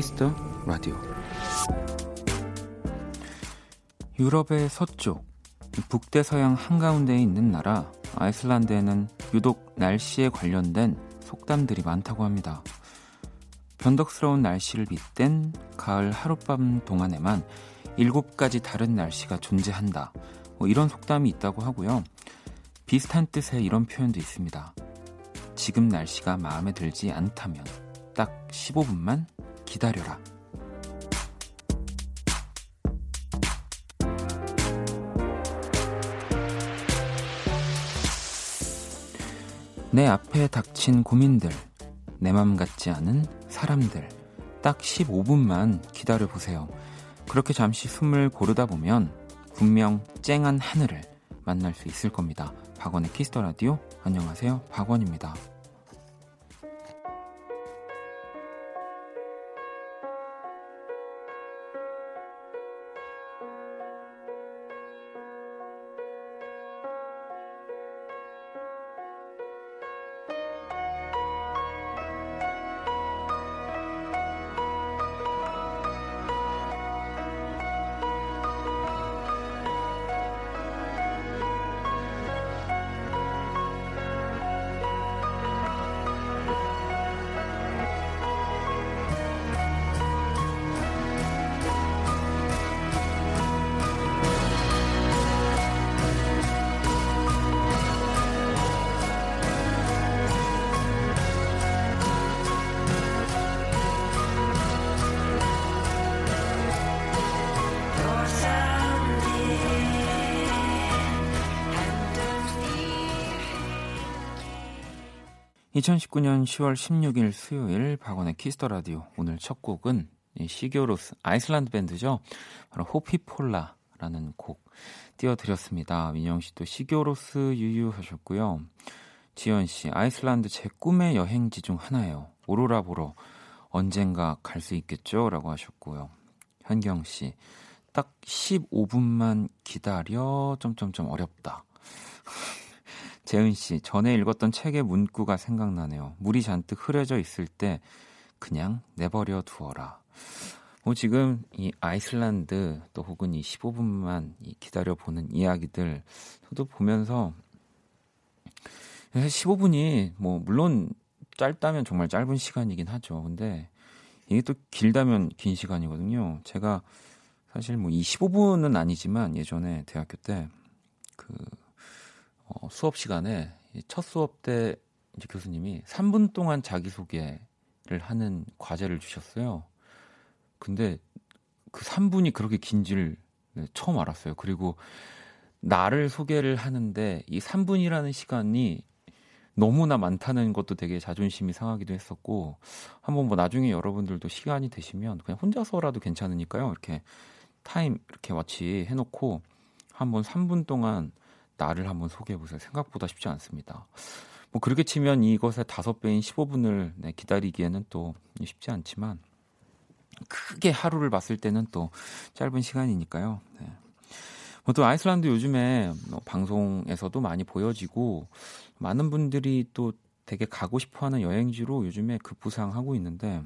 Kiss the Radio 유럽의 서쪽 북대서양 한가운데에 있는 나라 아이슬란드에는 유독 날씨에 관련된 속담들이 많다고 합니다. 변덕스러운 날씨를 빗댄 가을 하룻밤 동안에만 일곱 가지 다른 날씨가 존재한다. 뭐 이런 속담이 있다고 하고요. 비슷한 뜻의 이런 표현도 있습니다. 지금 날씨가 마음에 들지 않다면 딱 15분만 기다려라. 내 앞에 닥친 고민들, 내 맘 같지 않은 사람들, 딱 15분만 기다려 보세요. 그렇게 잠시 숨을 고르다 보면 분명 쨍한 하늘을 만날 수 있을 겁니다. 박원의 키스터 라디오. 안녕하세요. 박원입니다. (2019년 10월 16일) 수요일 박원의 Kiss the Radio. 오늘 첫 곡은 Sigur Rós 아이슬란드 밴드죠. 바로 Hoppípolla라는 곡 띄워드렸습니다. 민영 씨도 Sigur Rós 유유하셨고요. 지연 씨 아이슬란드 제 꿈의 여행지 중 하나예요. 오로라 보러 언젠가 갈 수 있겠죠라고 하셨고요. 현경 씨 딱 15분만 기다려 점점점 어렵다 재은 씨, 전에 읽었던 책의 문구가 생각나네요. 물이 잔뜩 흐려져 있을 때 그냥 내버려 두어라. 뭐 지금 이 아이슬란드 또 혹은 이 15분만 기다려 보는 이야기들 저도 보면서 15분이 뭐 물론 짧다면 정말 짧은 시간이긴 하죠. 근데 이게 또 길다면 긴 시간이거든요. 제가 사실 뭐 이 15분은 아니지만 예전에 대학교 때그 어, 수업 시간에 첫 수업 때 이제 교수님이 3분 동안 자기소개를 하는 과제를 주셨어요. 근데 그 3분이 그렇게 긴지를 네, 처음 알았어요. 그리고 나를 소개를 하는데 이 3분이라는 시간이 너무나 많다는 것도 되게 자존심이 상하기도 했었고 한번 뭐 나중에 여러분들도 시간이 되시면 그냥 혼자서라도 괜찮으니까요. 이렇게 타임 이렇게 watch 해놓고 한번 3분 동안 나를 한번 소개해 보세요. 생각보다 쉽지 않습니다. 뭐 그렇게 치면 이것의 다섯 배인 15분을 네, 기다리기에는 또 쉽지 않지만 크게 하루를 봤을 때는 또 짧은 시간이니까요. 네. 뭐또 아이슬란드 요즘에 뭐 방송에서도 많이 보여지고 많은 분들이 또 되게 가고 싶어하는 여행지로 요즘에 급부상하고 있는데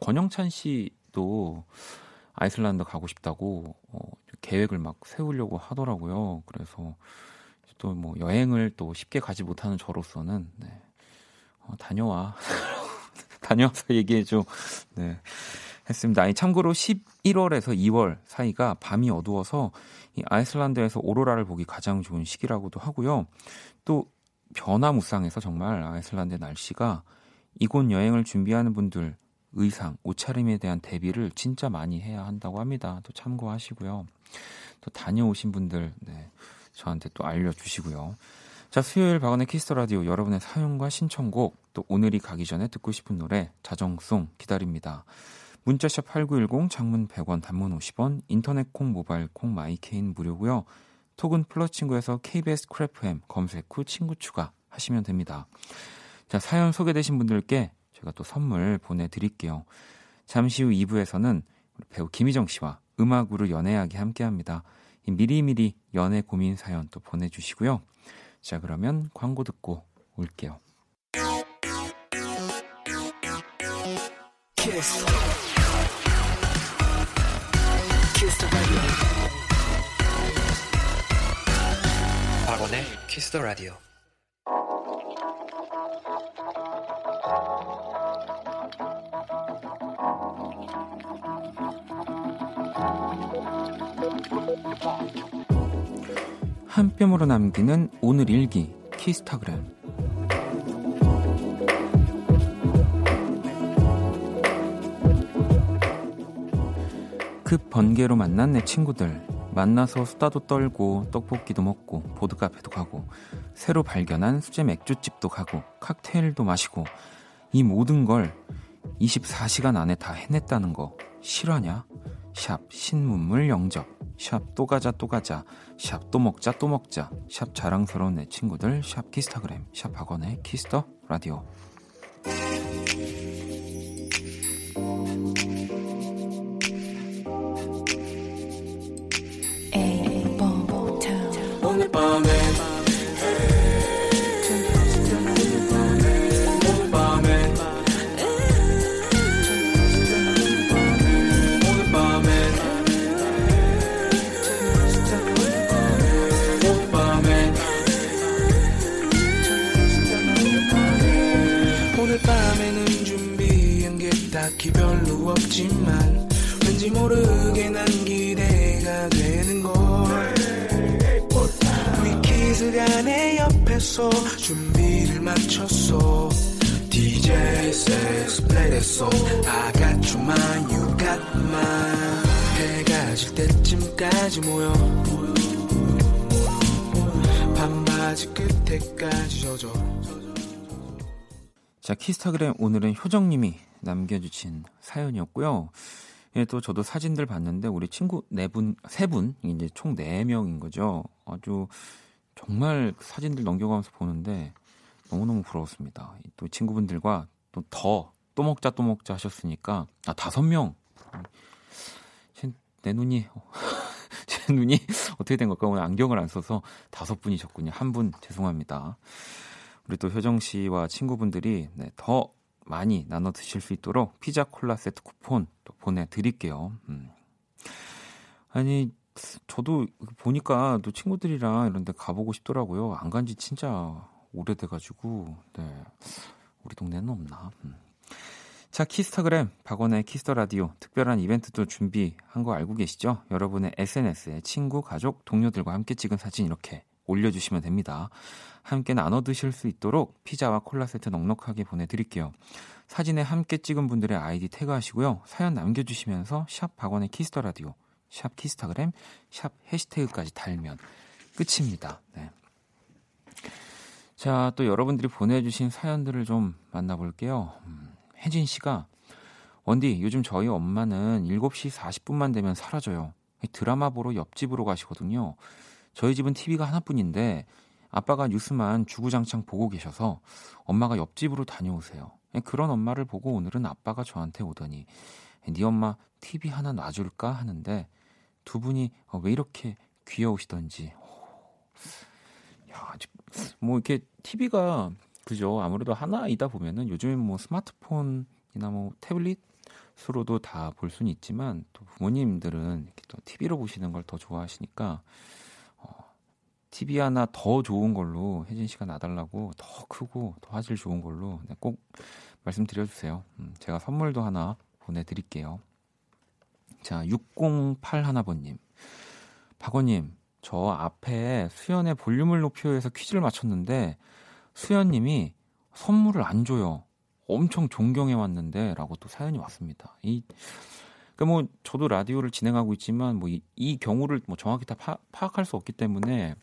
권영찬 씨도 아이슬란드 가고 싶다고 어, 계획을 막 세우려고 하더라고요. 그래서 또 뭐 여행을 또 쉽게 가지 못하는 저로서는 네. 어, 다녀와 다녀와서 얘기해줘 네. 했습니다. 아니, 참고로 11월에서 2월 사이가 밤이 어두워서 이 아이슬란드에서 오로라를 보기 가장 좋은 시기라고도 하고요. 또 변화무쌍해서 정말 아이슬란드의 날씨가 이곳 여행을 준비하는 분들 의상, 옷차림에 대한 대비를 진짜 많이 해야 한다고 합니다. 또 참고하시고요. 또 다녀오신 분들 네. 저한테 또 알려주시고요. 자, 수요일 박원의 Kiss the Radio 여러분의 사연과 신청곡 또 오늘이 가기 전에 듣고 싶은 노래 자정송 기다립니다. 문자샵 8910 장문 100원 단문 50원 인터넷 콩 모바일 콩 My K는 무료고요. 톡은 플러스 친구에서 KBS Cool FM 검색 후 친구 추가 하시면 됩니다. 자, 사연 소개되신 분들께 제가 또 선물 보내드릴게요. 잠시 후 2부에서는 배우 김희정 씨와 음악으로 연애하기 함께 합니다. 미리미리 연애 고민 사연 또 보내주시고요. 자, 그러면 광고 듣고 올게요. 키스. 키스 박원의 키스 더 라디오. 한 뼘으로 남기는 오늘 일기 키스타그램. 급 번개로 만난 내 친구들. 만나서 수다도 떨고 떡볶이도 먹고 보드카페도 가고 새로 발견한 수제 맥주집도 가고 칵테일도 마시고 이 모든 걸 24시간 안에 다 해냈다는 거 실화냐? 샵 신문물 영접 샵 또 가자 또 가자. 샵 또 먹자 또 먹자. 샵 자랑스러운 내 친구들 샵 키스타그램 샵 박원의 Kiss the Radio 끝에까지 젖어 자, 키스타그램 오늘은 효정님이 남겨주신 사연이었고요. 예, 또 저도 사진들 봤는데 우리 친구 네 분, 세 분, 이제 총 네 명인 거죠. 아주 정말 사진들 넘겨가면서 보는데 너무너무 부러웠습니다. 또 친구분들과 또 더, 또 먹자, 또 먹자 하셨으니까, 아, 다섯 명. 제, 내 눈이, 제 눈이 어떻게 된 걸까? 오늘 안경을 안 써서 다섯 분이셨군요. 한 분 죄송합니다. 우리 또 효정 씨와 친구분들이 네, 더 많이 나눠 드실 수 있도록 피자 콜라 세트 쿠폰 또 보내드릴게요. 음. 아니 저도 보니까 또 친구들이랑 이런 데 가보고 싶더라고요. 안 간 지 진짜 오래돼가지고 네 우리 동네는 없나. 음. 자 키스타그램 박원의 Kiss the Radio 특별한 이벤트도 준비한 거 알고 계시죠? 여러분의 SNS에 친구, 가족, 동료들과 함께 찍은 사진 이렇게 올려주시면 됩니다. 함께 나눠 드실 수 있도록 피자와 콜라 세트 넉넉하게 보내드릴게요. 사진에 함께 찍은 분들의 아이디 태그하시고요. 사연 남겨주시면서 샵 박원의 Kiss the Radio, 샵 키스타그램, 샵 해시태그까지 달면 끝입니다. 네. 자, 또 여러분들이 보내주신 사연들을 좀 만나볼게요. 음, 혜진 씨가 원디 요즘 저희 엄마는 7시 40분만 되면 사라져요. 드라마 보러 옆집으로 가시거든요. 저희 집은 TV가 하나뿐인데 아빠가 뉴스만 주구장창 보고 계셔서 엄마가 옆집으로 다녀오세요. 그런 엄마를 보고 오늘은 아빠가 저한테 오더니 네 엄마 TV 하나 놔줄까 하는데 두 분이 왜 이렇게 귀여우시던지 야, 뭐 이렇게 TV가 그죠 아무래도 하나이다 보면은 요즘엔 뭐 스마트폰이나 뭐 태블릿으로도 다 볼 수는 있지만 또 부모님들은 이렇게 또 TV로 보시는 걸 더 좋아하시니까 TV 하나 더 좋은 걸로 혜진 씨가 놔달라고 더 크고 더 화질 좋은 걸로 네, 꼭 말씀드려주세요. 음, 제가 선물도 하나 보내드릴게요. 자, 608 하나번님. 박원님, 저 앞에 수연의 볼륨을 높여서 퀴즈를 맞췄는데 수연님이 선물을 안 줘요. 엄청 존경해 왔는데 라고 또 사연이 왔습니다. 이 그러니까 뭐 저도 라디오를 진행하고 있지만 뭐이 경우를 뭐 정확히 다 파, 파악할 수 없기 때문에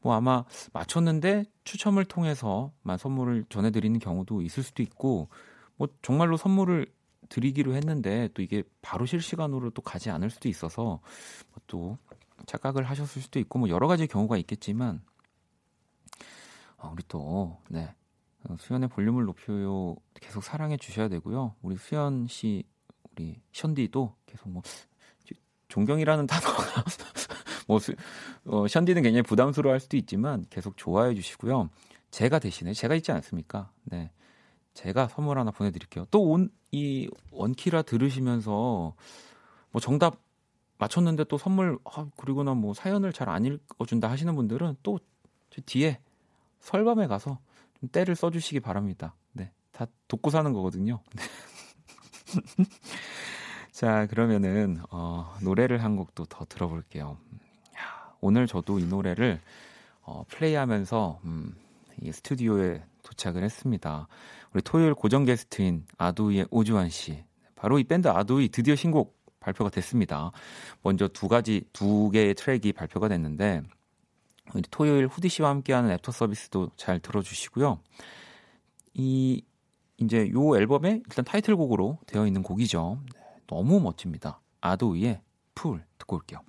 뭐 아마 맞췄는데 추첨을 통해서만 선물을 전해드리는 경우도 있을 수도 있고 뭐 정말로 선물을 드리기로 했는데 또 이게 바로 실시간으로 또 가지 않을 수도 있어서 또 착각을 하셨을 수도 있고 뭐 여러 가지 경우가 있겠지만 어, 우리 또 네. 수연의 볼륨을 높여요 계속 사랑해 주셔야 되고요. 우리 수연 씨 우리 션디도 계속 뭐 존경이라는 단어가 뭐 어, 션디는 굉장히 부담스러워 할 수도 있지만 계속 좋아해 주시고요. 제가 대신에 제가 있지 않습니까? 네. 제가 선물 하나 보내드릴게요. 또이 원키라 들으시면서 뭐 정답 맞췄는데 또 선물 아, 그리고 나 뭐 사연을 잘 안 읽어준다 하시는 분들은 또 뒤에 설밤에 가서 좀 때를 써주시기 바랍니다. 네, 다 돕고 사는 거거든요. 네. 자, 그러면은 어, 노래를 한 곡도 더 들어볼게요. 야, 오늘 저도 이 노래를 어, 플레이하면서 음, 이 스튜디오에 도착을 했습니다. 우리 토요일 고정 게스트인 ADOY의 오주환 씨. 바로 이 밴드 ADOY 드디어 신곡 발표가 됐습니다. 먼저 두 가지 두 개의 트랙이 발표가 됐는데 토요일 후디 씨와 함께하는 애프터 서비스도 잘 들어주시고요. 이 이제 요 앨범에 일단 타이틀곡으로 되어 있는 곡이죠. 너무 멋집니다. 아도이의 풀 듣고 올게요.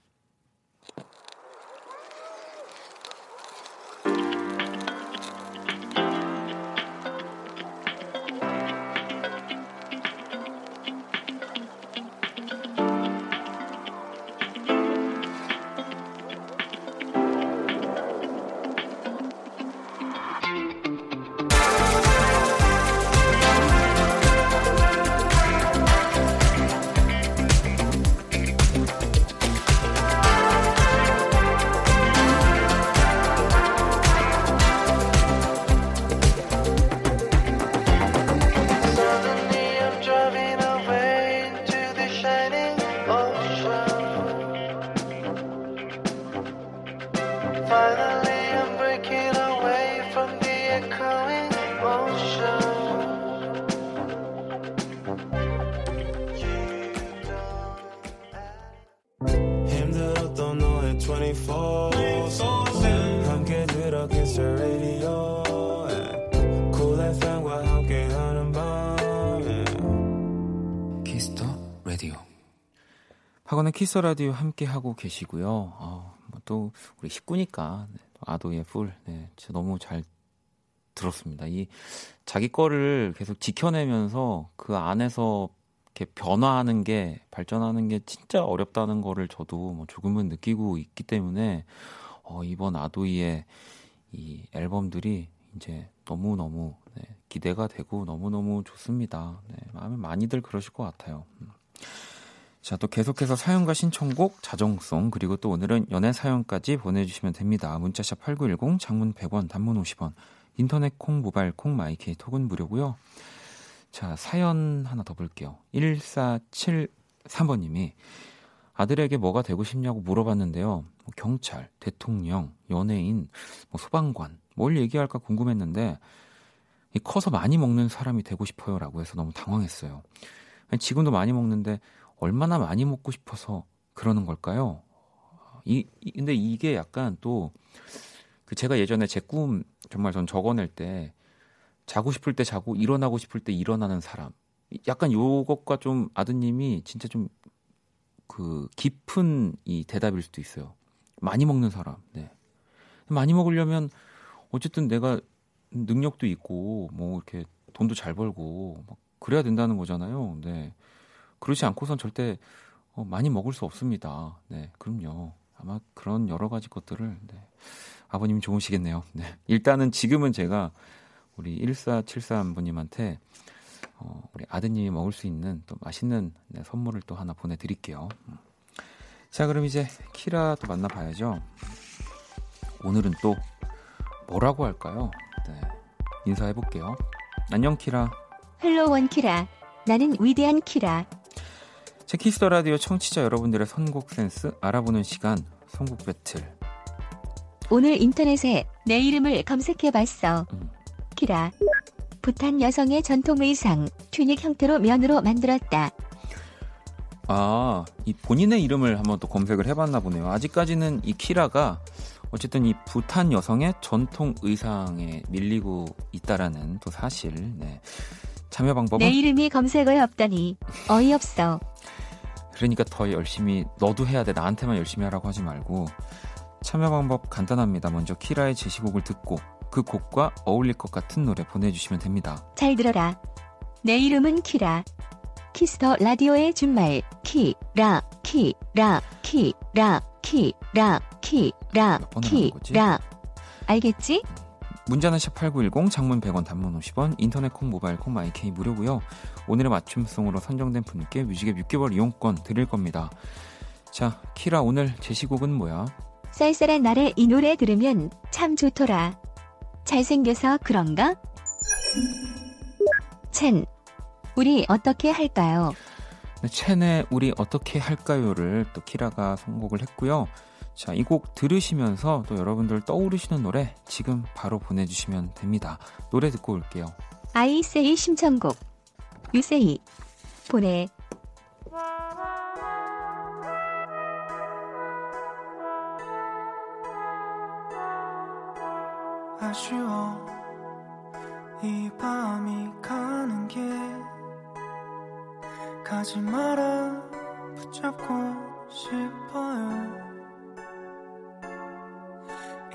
키스 더 라디오 함께 하고 계시고요. 어, 뭐또 우리 식구니까 네, 아도이의 풀, 네, 진짜 너무 잘 들었습니다. 이 자기 거를 계속 지켜내면서 그 안에서 이렇게 변화하는 게 발전하는 게 진짜 어렵다는 거를 저도 뭐 조금은 느끼고 있기 때문에 어, 이번 아도이의 이 앨범들이 이제 너무 너무 네, 기대가 되고 너무 너무 좋습니다. 네, 마음에 많이들 그러실 것 같아요. 음. 자, 또 계속해서 사연과 신청곡, 자정송, 그리고 또 오늘은 연애 사연까지 보내주시면 됩니다. 문자샵 8910, 장문 100원, 단문 50원, 인터넷 콩, 모바일 콩, 마이케이 톡은 무료고요. 자, 사연 하나 더 볼게요. 1473번님이 아들에게 뭐가 되고 싶냐고 물어봤는데요. 뭐 경찰, 대통령, 연예인, 뭐 소방관, 뭘 얘기할까 궁금했는데, 커서 많이 먹는 사람이 되고 싶어요라고 해서 너무 당황했어요. 지금도 많이 먹는데 얼마나 많이 먹고 싶어서 그러는 걸까요? 이, 이 근데 이게 약간 또 그 제가 예전에 제 꿈 정말 전 적어낼 때 자고 싶을 때 자고 일어나고 싶을 때 일어나는 사람. 약간 요것과 좀 아드님이 진짜 좀 그 깊은 이 대답일 수도 있어요. 많이 먹는 사람. 네. 많이 먹으려면 어쨌든 내가 능력도 있고 뭐 이렇게 돈도 잘 벌고 막 그래야 된다는 거잖아요. 네. 그렇지 않고선 절대 어, 많이 먹을 수 없습니다. 네, 그럼요. 아마 그런 여러 가지 것들을 네. 아버님이 좋으시겠네요. 네. 일단은 지금은 제가 우리 1473분님한테 어, 우리 아드님이 먹을 수 있는 또 맛있는 네, 선물을 또 하나 보내드릴게요. 음. 자, 그럼 이제 키라 또 만나봐야죠. 오늘은 또 뭐라고 할까요? 네. 인사해볼게요. 안녕, 키라. Hello 원키라. 나는 위대한 키라. 자, 키스 더 라디오 청취자 여러분들의 선곡 센스 알아보는 시간 선곡 배틀. 오늘 인터넷에 내 이름을 검색해봤어. 음. 키라. 부탄 여성의 전통 의상 튜닉 형태로 면으로 만들었다. 아, 이 본인의 이름을 한번 또 검색을 해봤나 보네요. 아직까지는 이 키라가 어쨌든 이 부탄 여성의 전통 의상에 밀리고 있다라는 또 사실. 네. 참여 방법은 내 이름이 검색어에 없다니 어이없어. 그러니까 더 열심히 너도 해야 돼 나한테만 열심히 하라고 하지 말고 참여 방법 간단합니다. 먼저 키라의 제시곡을 듣고 그 곡과 어울릴 것 같은 노래 보내주시면 됩니다. 잘 들어라. 내 이름은 키라. 키스 더 라디오의 준말 키라 키라 키라 키라 키라 키라 알겠지? 문자는 샵8910 장문 100원 단문 50원 인터넷 콩 모바일 콩 마이케이 무료고요. 오늘의 맞춤송으로 선정된 분께 뮤직앱 6개월 이용권 드릴 겁니다. 자, 키라 오늘 제시곡은 뭐야? 쌀쌀한 날에 이 노래 들으면 참 좋더라. 잘생겨서 그런가? 첸, 우리 어떻게 할까요? 네, 첸의 우리 어떻게 할까요를 또 키라가 선곡을 했고요. 자, 이 곡 들으시면서 또 여러분들 떠오르시는 노래 지금 바로 보내주시면 됩니다. 노래 듣고 올게요. 아이세이 심청곡 유세이 보내 아쉬워 이 밤이 가는 게 가지 마라 붙잡고 싶어요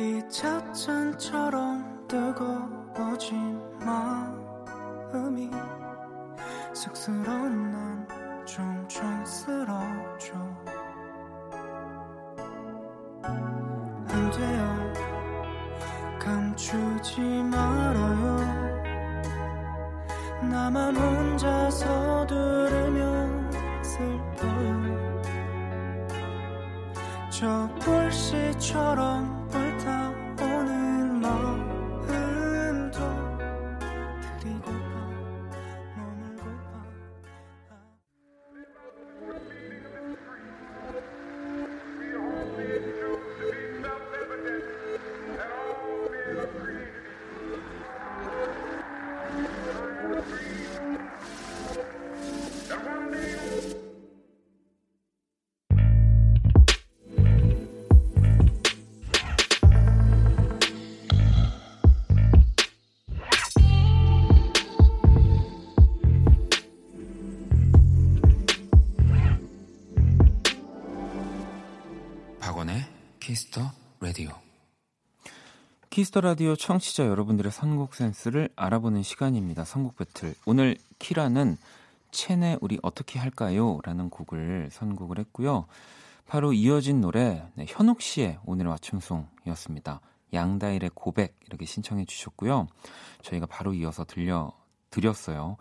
이 찻잔처럼 뜨거워진 마음이 쑥스러운 난 좀 촌스럽죠 안 돼요. 감추지 말아요. 나만 혼자서 들으면 슬퍼요. 저 불씨처럼 키스 더 라디오 청취자 여러분들의 선곡 센스를 알아보는 시간입니다. 선곡 배틀. 오늘 키라는 첸의 우리 어떻게 할까요? 라는 곡을 선곡을 했고요. 바로 이어진 노래 네, 현욱 씨의 오늘 맞춤송이었습니다. 양다일의 고백 이렇게 신청해 주셨고요. 저희가 바로 이어서 들려 드렸어요.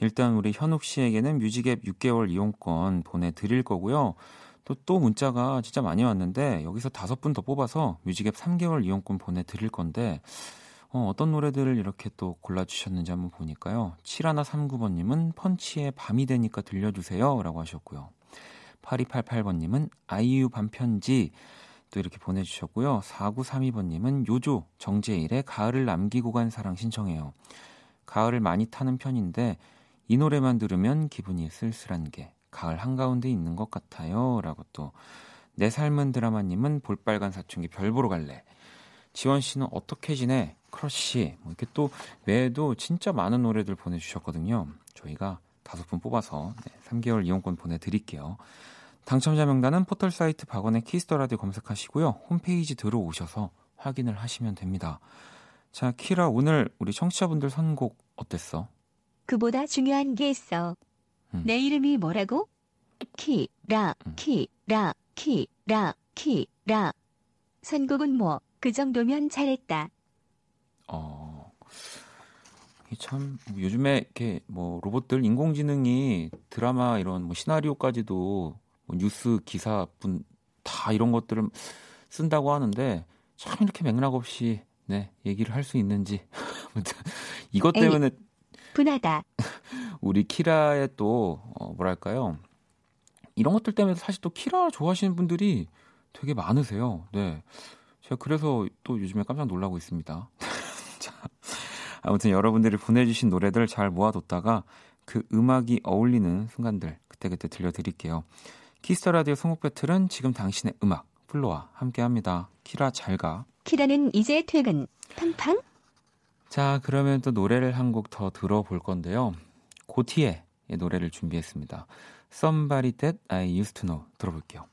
일단 우리 현욱 씨에게는 뮤직앱 6개월 이용권 보내 드릴 거고요. 또, 또 문자가 진짜 많이 왔는데 여기서 다섯 분 더 뽑아서 뮤직앱 3개월 이용권 보내드릴 건데 어, 어떤 노래들을 이렇게 또 골라주셨는지 한번 보니까요. 7139번님은 펀치의 밤이 되니까 들려주세요 라고 하셨고요. 8288번님은 아이유 반편지 또 이렇게 보내주셨고요. 4932번님은 요조 정재일의 가을을 남기고 간 사랑 신청해요. 가을을 많이 타는 편인데 이 노래만 들으면 기분이 쓸쓸한 게 가을 한가운데 있는 것 같아요. 라고 또 내 삶은 드라마님은 볼빨간 사춘기 별 보러 갈래. 지원 씨는 어떻게 지내? 크러쉬. 뭐 이렇게 또 외에도 진짜 많은 노래들 보내주셨거든요. 저희가 다섯 분 뽑아서 네, 3개월 이용권 보내드릴게요. 당첨자 명단은 포털 사이트 박원의 키스 더 라디오 검색하시고요. 홈페이지 들어오셔서 확인을 하시면 됩니다. 자, 키라 오늘 우리 청취자분들 선곡 어땠어? 그보다 중요한 게 있어. 음. 내 이름이 뭐라고? 키라 음. 키라 키라 키라 선곡은 뭐 그 정도면 잘했다. 어, 이참 요즘에 이렇게 뭐 로봇들 인공지능이 드라마 이런 뭐 시나리오까지도 뭐 뉴스 기사분 다 이런 것들을 쓴다고 하는데 참 이렇게 맥락 없이 네 얘기를 할 수 있는지 이것 에이. 때문에 분하다. 우리 키라의 또 어, 뭐랄까요 이런 것들 때문에 사실 또 키라 좋아하시는 분들이 되게 많으세요. 네, 제가 그래서 또 요즘에 깜짝 놀라고 있습니다. 자, 아무튼 여러분들이 보내주신 노래들 잘 모아뒀다가 그 음악이 어울리는 순간들 그때그때 들려드릴게요. 키스 더 라디오 선곡 battle은 지금 당신의 음악 FLO와 함께합니다. 키라 잘가. 키라는 이제 퇴근. 팡팡. 자, 그러면 또 노래를 한 곡 더 들어볼 건데요. 고티의 노래를 준비했습니다. Somebody That I Used to Know 들어볼게요.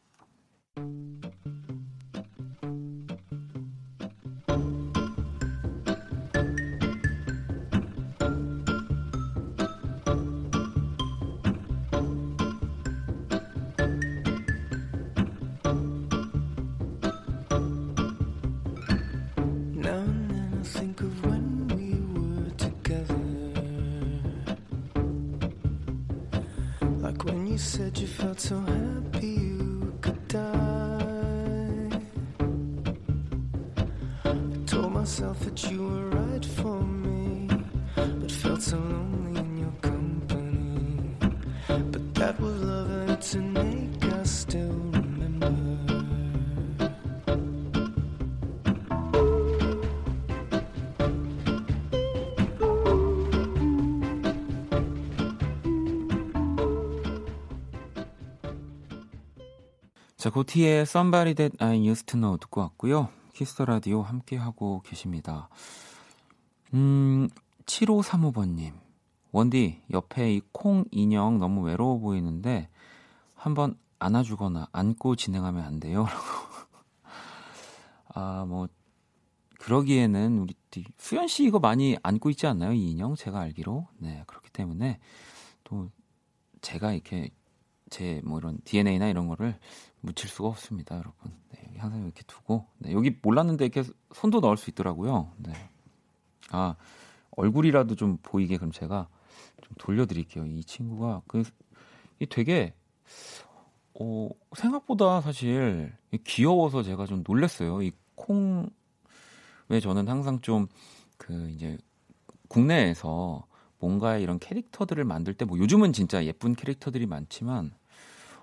to hell. 자, 고티에의 Somebody That I Used to Know 듣고 왔고요. 키스 더 라디오 함께 하고 계십니다. 음, 7535번님. 원디, 옆에 이 콩 인형 너무 외로워 보이는데 한번 안아주거나 안고 진행하면 안 돼요? 아, 뭐, 그러기에는 우리 수현 씨 이거 많이 안고 있지 않나요? 이 인형? 제가 알기로. 네, 그렇기 때문에 또 제가 이렇게 제 뭐 이런 DNA나 이런 거를 묻힐 수가 없습니다, 여러분. 네, 항상 이렇게 두고 네, 여기 몰랐는데 이렇게 손도 넣을 수 있더라고요. 네. 아 얼굴이라도 좀 보이게 그럼 제가 좀 돌려드릴게요. 이 친구가 그 이 되게 어, 생각보다 사실 귀여워서 제가 좀 놀랐어요. 이 콩 왜 저는 항상 좀 그 이제 국내에서 뭔가 이런 캐릭터들을 만들 때 뭐 요즘은 진짜 예쁜 캐릭터들이 많지만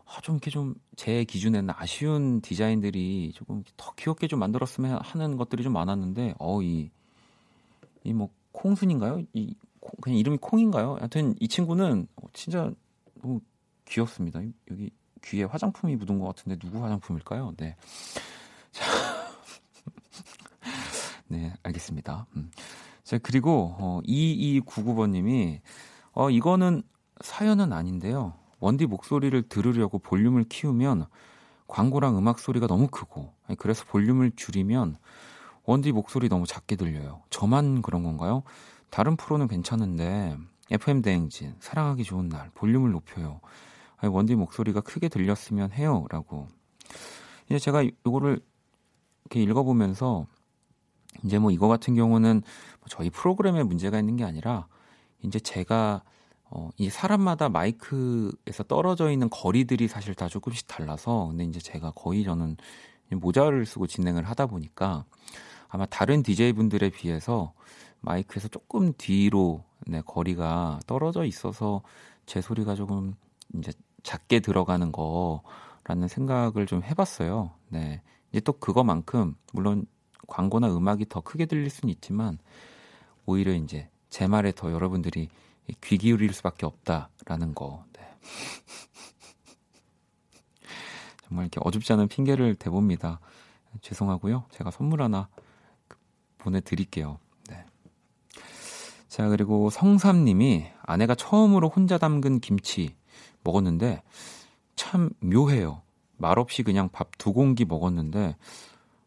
아, 좀 이렇게 좀 제 기준에는 아쉬운 디자인들이 조금 더 귀엽게 좀 만들었으면 하는 것들이 좀 많았는데 어이 이 뭐 콩순인가요? 이 콩, 그냥 이름이 콩인가요? 하여튼 이 친구는 진짜 너무 귀엽습니다. 여기 귀에 화장품이 묻은 것 같은데 누구 화장품일까요? 네. 자. 네, 알겠습니다. 음. 자, 그리고 어 2299번 님이 어 이거는 사연은 아닌데요. 원디 목소리를 들으려고 볼륨을 키우면 광고랑 음악 소리가 너무 크고 그래서 볼륨을 줄이면 원디 목소리 너무 작게 들려요. 저만 그런 건가요? 다른 프로는 괜찮은데 FM 대행진 사랑하기 좋은 날 볼륨을 높여요. 원디 목소리가 크게 들렸으면 해요라고. 이제 제가 이거를 이렇게 읽어보면서 이제 뭐 이거 같은 경우는 저희 프로그램에 문제가 있는 게 아니라 이제 제가 어, 이 사람마다 마이크에서 떨어져 있는 거리들이 사실 다 조금씩 달라서 근데 이제 제가 거의 저는 모자를 쓰고 진행을 하다 보니까 아마 다른 DJ 분들에 비해서 마이크에서 조금 뒤로 네, 거리가 떨어져 있어서 제 소리가 조금 이제 작게 들어가는 거라는 생각을 좀 해봤어요. 네. 이제 또 그거만큼 물론 광고나 음악이 더 크게 들릴 수는 있지만 오히려 이제 제 말에 더 여러분들이 귀 기울일 수밖에 없다라는 거. 네. 정말 이렇게 어줍지 않은 핑계를 대봅니다. 죄송하고요. 제가 선물 하나 보내드릴게요. 네. 자 그리고 성삼님이 아내가 처음으로 혼자 담근 김치 먹었는데 참 묘해요. 말없이 그냥 밥 두 공기 먹었는데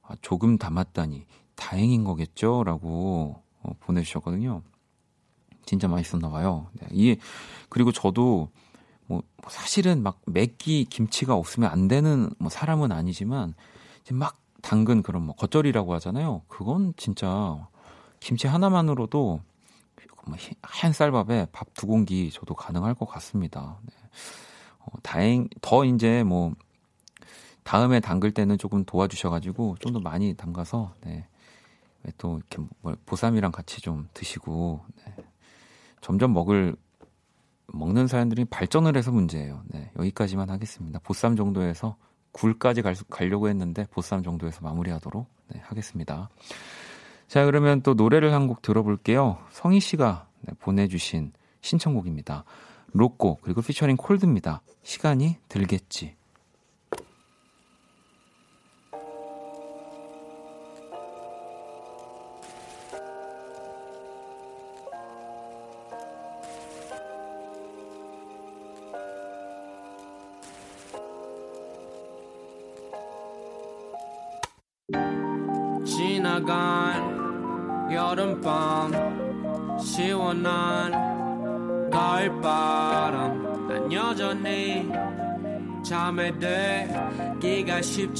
아, 조금 담았다니 다행인 거겠죠? 라고 어, 보내주셨거든요. 진짜 맛있었나 봐요. 네. 이 그리고 저도 뭐 사실은 막 맵기 김치가 없으면 안 되는 뭐 사람은 아니지만 막 당근 그런 뭐 겉절이라고 하잖아요. 그건 진짜 김치 하나만으로도 뭐 하얀 쌀밥에 밥 두 공기 저도 가능할 것 같습니다. 네. 어, 다행 더 이제 뭐 다음에 담글 때는 조금 도와주셔가지고 좀 더 많이 담가서 네. 또 이렇게 뭐 보쌈이랑 같이 좀 드시고 네. 점점 먹을 먹는 사람들이 발전을 해서 문제예요. 네, 여기까지만 하겠습니다. 보쌈 정도에서 굴까지 갈 수, 가려고 했는데 보쌈 정도에서 마무리하도록 네, 하겠습니다. 자, 그러면 또 노래를 한 곡 들어볼게요. 성희 씨가 네, 보내주신 신청곡입니다. 로꼬 그리고 피처링 콜드입니다. 시간이 들겠지.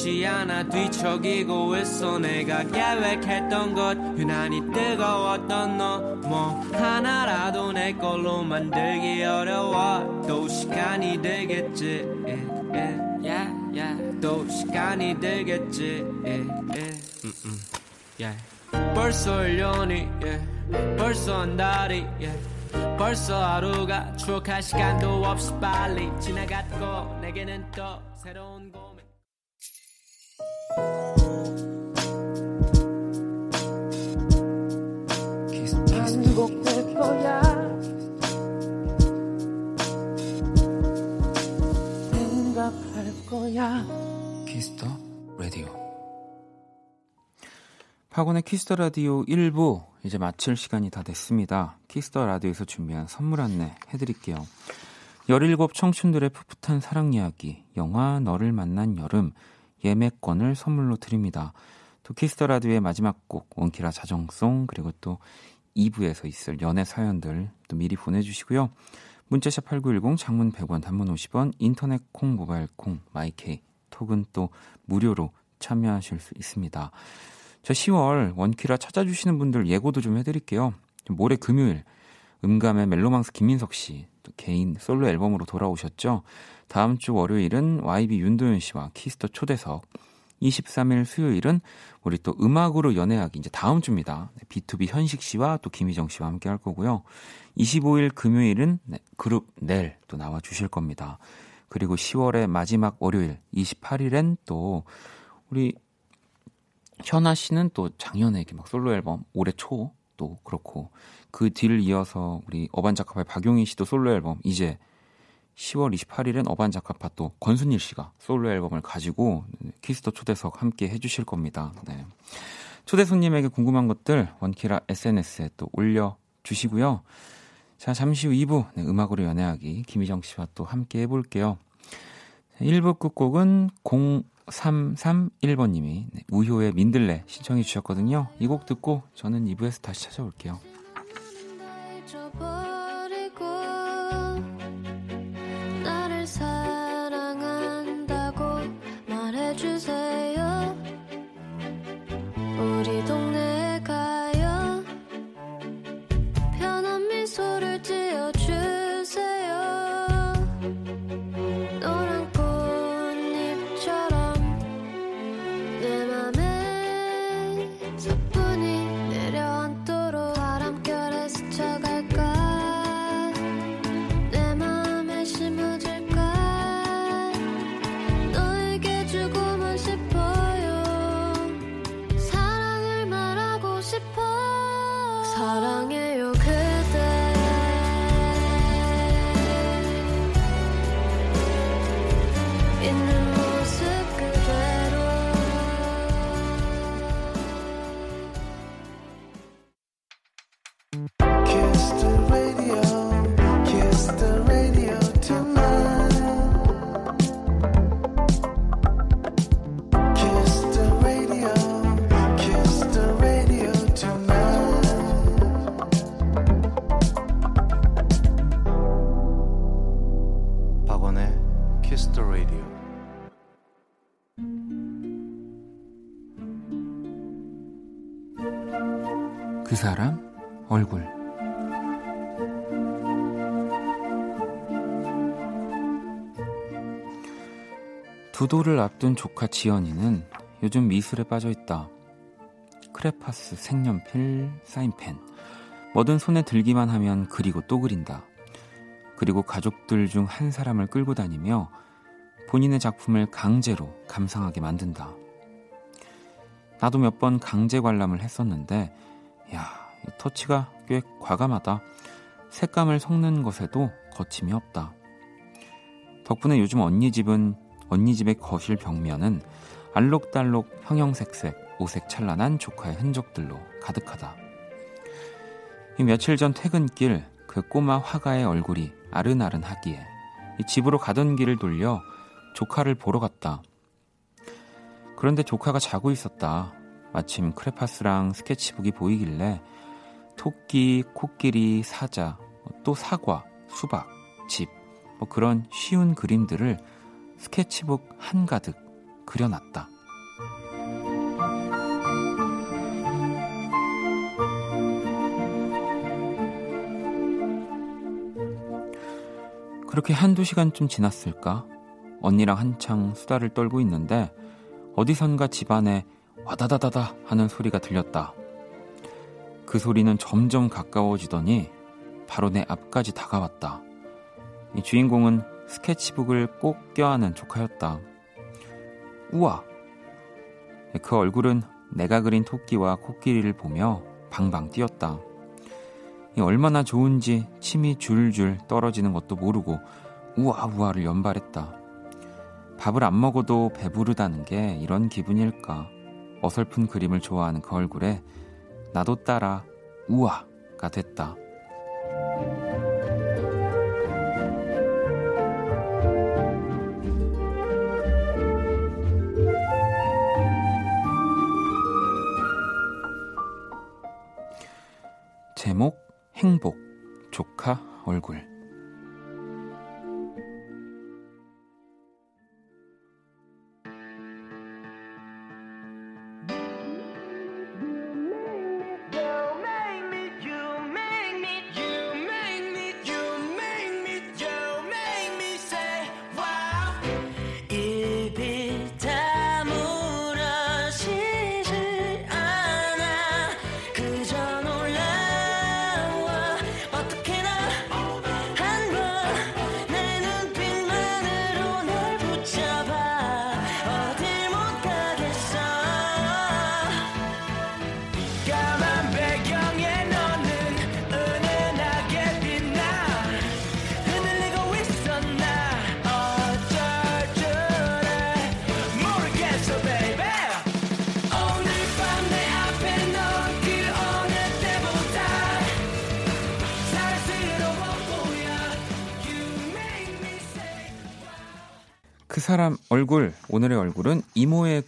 쉽지 않아 뒤척이고 있어 내가 계획했던 것 유난히 뜨거웠던 너 뭐 하나라도 내 걸로 만들기 어려워 또 시간이 들겠지 yeah, yeah, yeah, yeah. 또 시간이 들겠지 yeah, yeah. Yeah. 벌써 1년이 yeah. 벌써 한 달이 yeah. 벌써 하루가 추억할 시간도 없이 빨리 지나갔고 내게는 또 새로운 고민 키스 더 라디오 박원의 키스 더 라디오 1부 이제 마칠 시간이 다 됐습니다. 키스 더 라디오에서 준비한 선물 안내 해드릴게요. 17 청춘들의 풋풋한 사랑 이야기 영화 너를 만난 여름 예매권을 선물로 드립니다. 또 키스 더 라디오의 마지막 곡 원키라 자정송 그리고 또 2부에서 있을 연애 사연들 또 미리 보내주시고요. 문자 샵 8910 장문 100원 단문 50원 인터넷 콩 모바일 콩 마이케이 톡은 또 무료로 참여하실 수 있습니다. 저 10월 원키라 찾아주시는 분들 예고도 좀 해드릴게요. 모레 금요일 음감의 멜로망스 김민석 씨 또 개인 솔로 앨범으로 돌아오셨죠. 다음 주 월요일은 YB 윤도현 씨와 키스 더 초대석 23일 수요일은 우리 또 음악으로 연애하기 이제 다음 주입니다. B2B 현식 씨와 또 김희정 씨와 함께 할 거고요. 25일 금요일은 네, 그룹 넬 또 나와 주실 겁니다. 그리고 10월의 마지막 월요일 28일엔 또 우리 현아 씨는 또 작년에 이렇게 막 솔로 앨범 올해 초 또 그렇고 그 뒤를 이어서 우리 어반자카파의 박용인 씨도 솔로 앨범 이제 10월 28일엔 어반자카파 또 권순일 씨가 솔로 앨범을 가지고 키스 더 초대석 함께 해주실 겁니다. 네. 초대 손님에게 궁금한 것들 원키라 SNS에 또 올려주시고요. 자, 잠시 후 2부 네, 음악으로 연애하기 김희정 씨와 또 함께 해볼게요. 1부 끝곡은 0331번님이 네, 우효의 민들레 신청해 주셨거든요. 이 곡 듣고 저는 2부에서 다시 찾아올게요. 사람 얼굴 두 돌을 앞둔 조카 지연이는 요즘 미술에 빠져 있다. 크레파스, 색연필, 사인펜. 뭐든 손에 들기만 하면 그리고 또 그린다. 그리고 가족들 중 한 사람을 끌고 다니며 본인의 작품을 강제로 감상하게 만든다. 나도 몇 번 강제 관람을 했었는데, 야, 이 터치가 꽤 과감하다. 색감을 섞는 것에도 거침이 없다. 덕분에 요즘 언니 집은 언니 집의 거실 벽면은 알록달록 형형색색 오색 찬란한 조카의 흔적들로 가득하다. 이 며칠 전 퇴근길 그 꼬마 화가의 얼굴이 아른아른하기에 이 집으로 가던 길을 돌려 조카를 보러 갔다. 그런데 조카가 자고 있었다. 마침 크레파스랑 스케치북이 보이길래 토끼, 코끼리, 사자, 또 사과, 수박, 집, 뭐 그런 쉬운 그림들을 스케치북 한가득 그려놨다. 그렇게 한두 시간쯤 지났을까? 언니랑 한창 수다를 떨고 있는데 어디선가 집안에 와다다다다 하는 소리가 들렸다. 그 소리는 점점 가까워지더니 바로 내 앞까지 다가왔다. 이 주인공은 스케치북을 꼭 껴안은 조카였다. 우와! 그 얼굴은 내가 그린 토끼와 코끼리를 보며 방방 뛰었다. 얼마나 좋은지 침이 줄줄 떨어지는 것도 모르고 우아우아를 연발했다. 밥을 안 먹어도 배부르다는 게 이런 기분일까. 어설픈 그림을 좋아하는 그 얼굴에 나도 따라 우아가 됐다. 제목 행복 조카 얼굴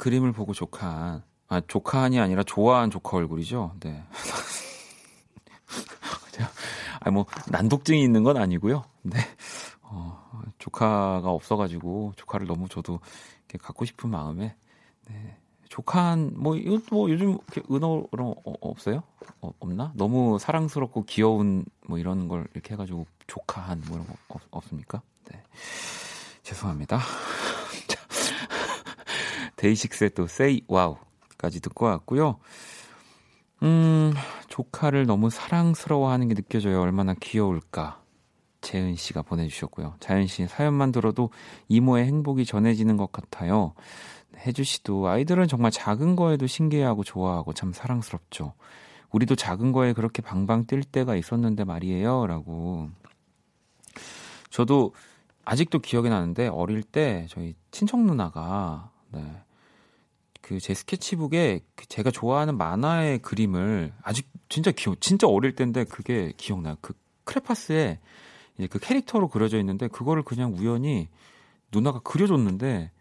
그림을 보고 조카한 아 조카한이 아니라 좋아한 조카 얼굴이죠. 네. 아뭐 난독증이 있는 건 아니고요. 네. 어, 조카가 없어가지고 조카를 너무 저도 이렇게 갖고 싶은 마음에 네. 조카한 뭐 이거 뭐 요즘 은어로 어, 없어요? 어, 없나? 너무 사랑스럽고 귀여운 뭐 이런 걸 이렇게 해가지고 조카한 뭐 이런 거 없, 없습니까? 네. 죄송합니다. 자, 데이식스의 또 Say Wow까지 듣고 왔고요. 음, 조카를 너무 사랑스러워하는 게 느껴져요. 얼마나 귀여울까. 재은 씨가 보내주셨고요. 자연 씨 사연만 들어도 이모의 행복이 전해지는 것 같아요. 혜주 씨도 아이들은 정말 작은 거에도 신기해하고 좋아하고 참 사랑스럽죠. 우리도 작은 거에 그렇게 방방 뛸 때가 있었는데 말이에요. 라고. 저도 아직도 기억이 나는데 어릴 때 저희 친척 누나가 네. 그 제 스케치북에 그 제가 좋아하는 만화의 그림을 아직 진짜 기억 진짜 어릴 때인데 그게 기억나요. 그 크레파스에 이제 그 캐릭터로 그려져 있는데 그거를 그냥 우연히 누나가 그려줬는데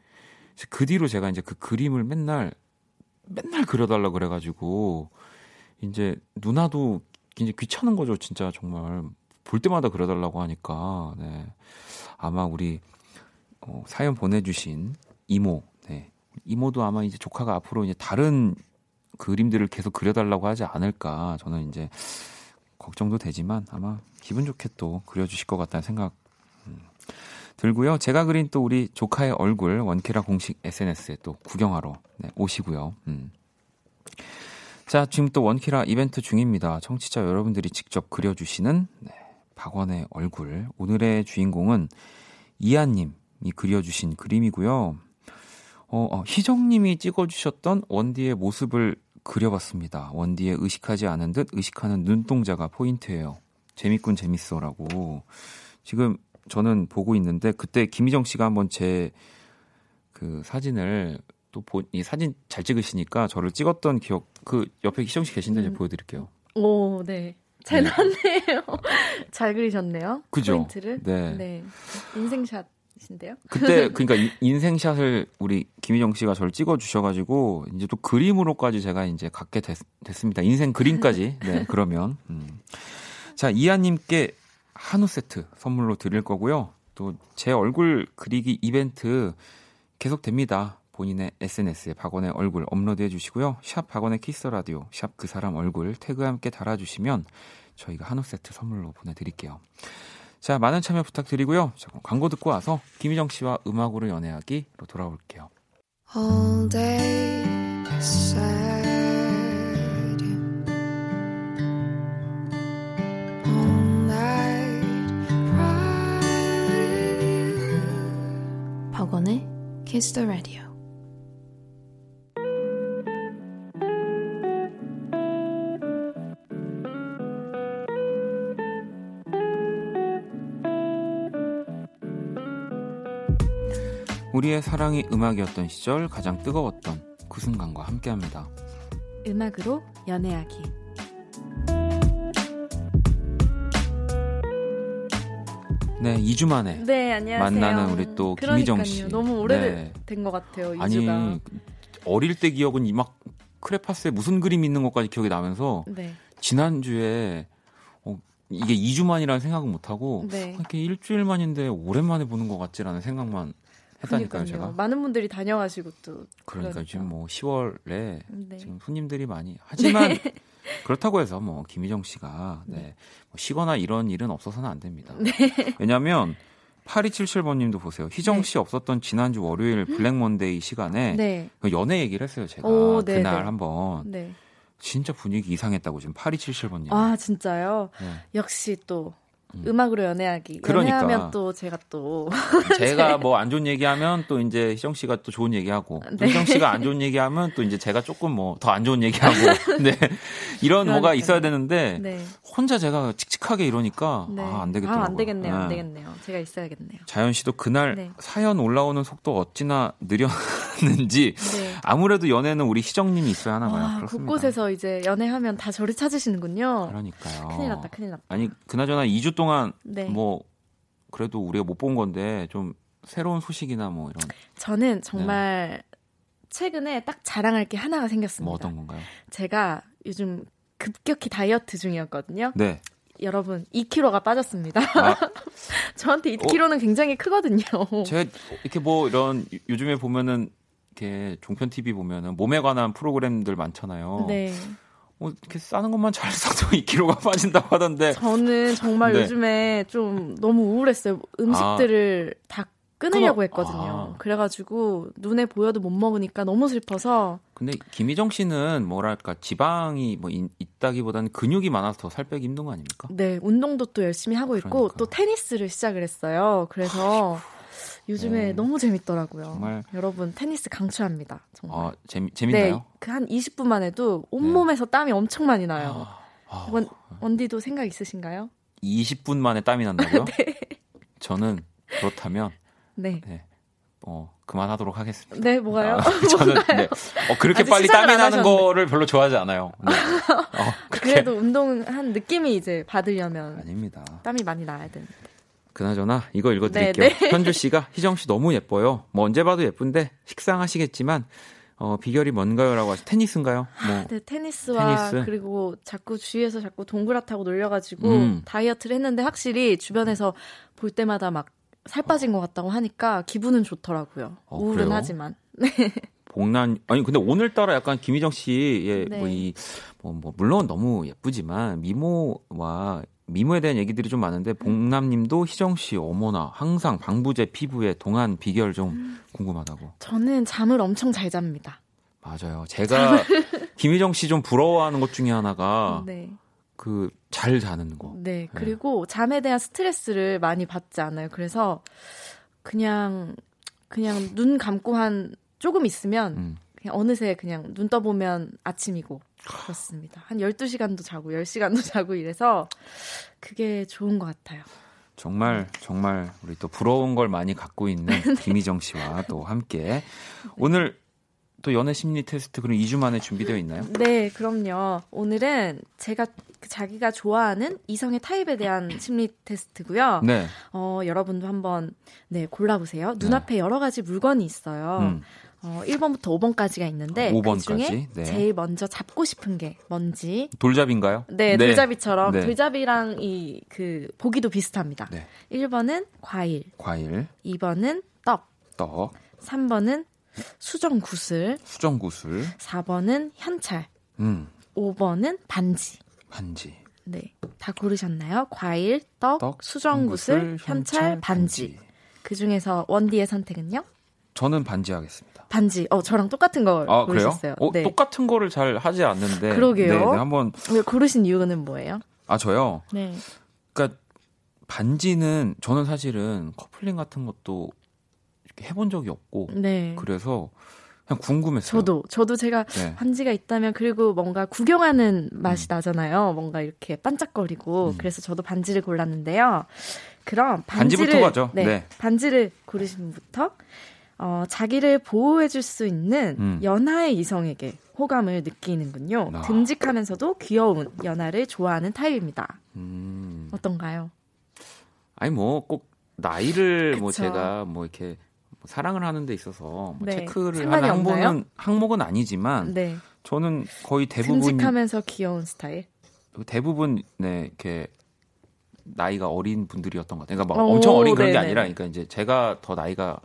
그 뒤로 제가 이제 그 그림을 맨날 맨날 그려달라 그래가지고 이제 누나도 이제 귀찮은 거죠 진짜 정말 볼 때마다 그려달라고 하니까 네. 아마 우리 어, 사연 보내주신 이모, 네. 이모도 아마 이제 조카가 앞으로 이제 다른 그림들을 계속 그려달라고 하지 않을까 저는 이제 걱정도 되지만 아마 기분 좋게 또 그려주실 것 같다는 생각 음, 들고요. 제가 그린 또 우리 조카의 얼굴 원키라 공식 SNS에 또 구경하러 네, 오시고요. 음. 자, 지금 또 원키라 이벤트 중입니다. 청취자 여러분들이 직접 그려주시는 네, 박원의 얼굴. 오늘의 주인공은 이하님이 그려주신 그림이고요. 어, 어, 희정님이 찍어주셨던 원디의 모습을 그려봤습니다. 원디의 의식하지 않은 듯 의식하는 눈동자가 포인트예요. 재밌군 재밌어라고. 지금 저는 보고 있는데 그때 김희정 씨가 한번 제 그 사진을 또 이 사진 잘 찍으시니까 저를 찍었던 기억 그 옆에 희정 씨 계신데 제가 음. 보여드릴게요. 오, 네. 잘 네. 잘 그리셨네요. 그죠? 포인트를. 네. 인생샷 이신데요? 그때 그러니까 인- 인생샷을 우리 김희정 씨가 저를 찍어 주셔가지고 이제 또 그림으로까지 제가 이제 갖게 됐, 습니다 인생 그림까지. 네 그러면 음. 자 이하님께 한우 세트 선물로 드릴 거고요. 또 제 얼굴 그리기 이벤트 계속 됩니다. 본인의 SNS에 박원의 얼굴 업로드해 주시고요. 샵 박원의 키스 라디오, 샵 그 사람 얼굴 태그 함께 달아주시면 저희가 한우 세트 선물로 보내드릴게요. 자, 많은 참여 부탁드리고요. 자, 그럼 광고 듣고 와서 김희정 씨와 음악으로 연애하기로 돌아올게요. All day sad. All night proud. 박원의 Kiss the Radio. 우리의 사랑이 음악이었던 시절 가장 뜨거웠던 그 순간과 함께합니다. 음악으로 연애하기. 네, 2주 만에 네, 안녕하세요. 만나는 우리 또 김희정 그러니까요. 씨. 너무 네. 오래된 것 같아요, 아니 2주가. 어릴 때 기억은 이 막 크레파스에 무슨 그림 있는 것까지 기억이 나면서 네. 지난 주에 어, 이게 2주 만이라는 생각은 못 하고 네. 이렇게 일주일 만인데 오랜만에 보는 것 같지라는 생각만 했다니까요, 그러니까요. 제가. 많은 분들이 다녀가시고 또 그러니까 지금 뭐 10월에 네. 지금 손님들이 많이 하지만 그렇다고 해서 뭐 김희정 씨가 네. 뭐 쉬거나 이런 일은 없어서는 안 됩니다. 왜냐하면 8277번님도 보세요. 희정 네. 씨 없었던 지난주 월요일 블랙 먼데이 시간에 네. 그 연애 얘기를 했어요. 제가 오, 네, 그날 네. 한번 네. 진짜 분위기 이상했다고 지금 8277번님. 아, 진짜요? 네. 역시 또 음. 음악으로 연애하기. 그러니까. 연애하면 또 제가 또 제가 뭐 안 좋은 얘기하면 또 이제 희정 씨가 또 좋은 얘기하고 또 네. 희정 씨가 안 좋은 얘기하면 또 이제 제가 조금 뭐 더 안 좋은 얘기하고 네 이런 뭐가 그러니까요. 있어야 되는데 네. 혼자 제가 칙칙하게 이러니까 네. 아안 되겠더라고요. 아, 안 되겠네요. 안 네. 되겠네요. 제가 있어야겠네요. 자연 씨도 그날 네. 사연 올라오는 속도 어찌나 느렸는지 네. 아무래도 연애는 우리 희정님이 있어야 하나 봐요. 와, 그렇습니다. 곳곳에서 이제 연애하면 다 저를 찾으시는군요. 그러니까요. 큰일 났다, 큰일 났다. 아니 그나저나 2주 동안 네. 뭐 그래도 우리가 못 본 건데 좀 새로운 소식이나 뭐 이런 저는 정말 최근에 딱 자랑할 게 하나가 생겼습니다. 뭐 어떤 건가요? 제가 요즘 급격히 다이어트 중이었거든요. 네. 여러분, 2kg가 빠졌습니다. 아, 저한테 2kg는 굉장히 크거든요. 제가 이렇게 뭐 이런 요- 요즘에 보면은 이렇게 종편 TV 보면은 몸에 관한 프로그램들 많잖아요. 네. 어, 이렇게 싸는 것만 잘 사도 2kg가 빠진다고 하던데. 저는 정말 네. 요즘에 좀 너무 우울했어요. 음식들을 다 끊으려고 했거든요. 아. 그래가지고 눈에 보여도 못 먹으니까 너무 슬퍼서 근데 김희정 씨는 뭐랄까 지방이 뭐 인- 있다기보다는 근육이 많아서 더 살 빼기 힘든 거 아닙니까? 네 운동도 또 열심히 하고 있고 그러니까. 또 테니스를 시작을 했어요. 그래서 요즘에 네. 너무 재밌더라고요. 정말. 여러분 테니스 강추합니다. 정말. 아 재미 재밌나요? 네, 그 한 20분만 해도 네. 온몸에서 땀이 엄청 많이 나요. 아, 원, 원디도 생각 있으신가요? 20분 만에 땀이 난다고요? 네. 저는 그렇다면 네. 네. 어, 그만하도록 하겠습니다. 네, 뭐가요? 아, 저는 네. 어, 그렇게 빨리 땀이 안 나는 하셨는데. 거를 별로 좋아하지 않아요. 네. 어, 그래도 운동한 느낌이 이제 받으려면 아닙니다. 땀이 많이 나야 되는데. 그나저나 이거 읽어드릴게요. 네, 네. 현주 씨가 희정 씨 너무 예뻐요. 뭐 언제 봐도 예쁜데 식상하시겠지만 어, 비결이 뭔가요라고 하시 테니스인가요? 뭐 네, 테니스와 테니스. 그리고 자꾸 주위에서 자꾸 동그랗 타고 놀려가지고 음. 다이어트를 했는데 확실히 주변에서 볼 때마다 막 살 빠진 것 같다고 하니까 기분은 좋더라고요. 어, 우울은 그래요? 하지만. 복난 아니 근데 오늘따라 약간 김희정 씨의 네. 뭐이 뭐, 뭐 물론 너무 예쁘지만 미모와 미모에 대한 얘기들이 좀 많은데 복남님도 희정 씨 어머나 항상 방부제 피부에 동안 비결 좀 음. 궁금하다고 저는 잠을 엄청 잘 잡니다. 맞아요 제가 김희정 씨 좀 부러워하는 것 중에 하나가 네. 그잘 자는 거 네. 그리고 잠에 대한 스트레스를 많이 받지 않아요. 그래서 그냥 그냥 눈 감고 한 조금 있으면 음. 그냥 어느새 그냥 눈 떠보면 아침이고 그렇습니다. 한 12시간도 자고 10시간도 자고 이래서 그게 좋은 것 같아요. 정말 정말 우리 또 부러운 걸 많이 갖고 있는 김희정 씨와 또 함께 오늘 또 연애 심리 테스트 그럼 2주 만에 준비되어 있나요? 네, 그럼요. 오늘은 제가 그 자기가 좋아하는 이성의 타입에 대한 심리 테스트고요. 네. 어, 여러분도 한번 네, 골라 보세요. 네. 눈앞에 여러 가지 물건이 있어요. 음. 어, 1번부터 5번까지가 있는데 5번까지? 그 중에 네. 제일 먼저 잡고 싶은 게 뭔지 돌잡인가요? 네, 돌잡이처럼 네. 돌잡이랑 이 그 보기도 비슷합니다. 네. 1번은 과일, 과일, 2번은 떡, 떡, 3번은 수정 구슬, 수정구슬, 4번은 현찰, 음, 5번은 반지. 반지. 네. 다 고르셨나요? 과일, 떡, 떡, 수정 구슬, 수정구슬, 현찰, 반지. 그 중에서 원디의 선택은요? 저는 반지 하겠습니다. 반지. 어, 저랑 똑같은 걸 아? 고르셨어요. 어, 네. 똑같은 거를 잘 하지 않는데. 그러게요. 네, 네, 한번 왜 고르신 이유는 뭐예요? 아, 저요. 네. 그러니까 반지는 저는 사실은 커플링 같은 것도 이렇게 해본 적이 없고 네. 그래서 그냥 궁금했어요. 저도 저도 제가 네. 반지가 있다면 그리고 뭔가 구경하는 맛이 나잖아요. 뭔가 이렇게 반짝거리고 그래서 저도 반지를 골랐는데요. 그럼 반지를 반지부터 가죠. 네, 네. 반지를 고르신 분부터 어, 자기를 보호해줄 수 있는 음. 연하의 이성에게 호감을 느끼는군요. 아. 듬직하면서도 귀여운 연하를 좋아하는 타입입니다. 음. 어떤가요? 아니 뭐 꼭 나이를 뭐 그쵸. 제가 뭐 이렇게 뭐 사랑을 하는 데 있어서 뭐 네. 체크를 하는 없나요? 항목은 항목은 아니지만 네, 저는 거의 대부분 듬직하면서 귀여운 스타일. 대부분 네 이렇게 나이가 어린 분들이었던 것 같아요. 그러니까 막 오, 엄청 어린 그런 게 네네. 아니라 그러니까 이제 제가 더 나이가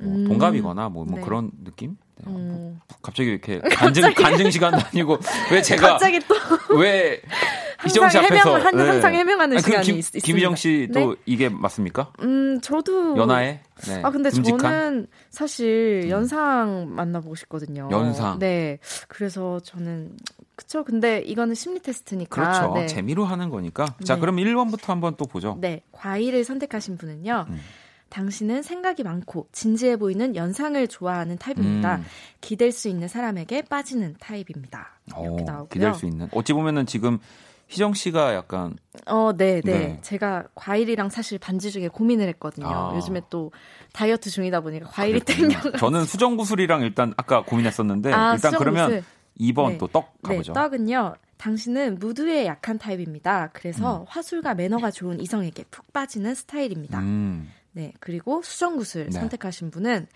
뭐 음. 동갑이거나 뭐, 뭐 네. 그런 느낌? 네, 뭐 음. 갑자기 이렇게 간증 간증 시간도 아니고 왜 제가 갑자기 또 왜 희정 씨 앞에서 해명, 한- 항상 해명하는 아니, 시간이 김, 있- 있습니다. 김희정 씨도 네? 이게 맞습니까? 음, 저도 연하에 네. 아 근데 듬직한? 저는 사실 음. 연상 만나보고 싶거든요. 연상. 네. 그래서 저는 그쵸. 근데 이거는 심리 테스트니까. 그렇죠. 네. 재미로 하는 거니까. 자, 네. 그럼 1번부터 한번 또 보죠. 네. 과일을 선택하신 분은요. 음. 당신은 생각이 많고 진지해 보이는 연상을 좋아하는 타입입니다. 음. 기댈 수 있는 사람에게 빠지는 타입입니다. 이렇게 어, 나오고요. 기댈 수 있는. 어찌 보면은 지금 희정 씨가 약간 어, 네, 네, 네. 제가 과일이랑 사실 반지 중에 고민을 했거든요. 아. 요즘에 또 다이어트 중이다 보니까 과일이 그랬군요. 땡겨. 저는 수정 구슬이랑 일단 아까 고민했었는데 아, 일단 그러면 수정구슬. 2번 네. 또떡 네, 가보죠. 떡은요. 당신은 무드에 약한 타입입니다. 그래서 음. 화술과 매너가 좋은 이성에게 푹 빠지는 스타일입니다. 음. 네, 그리고 수정구슬 네. 선택하신 분은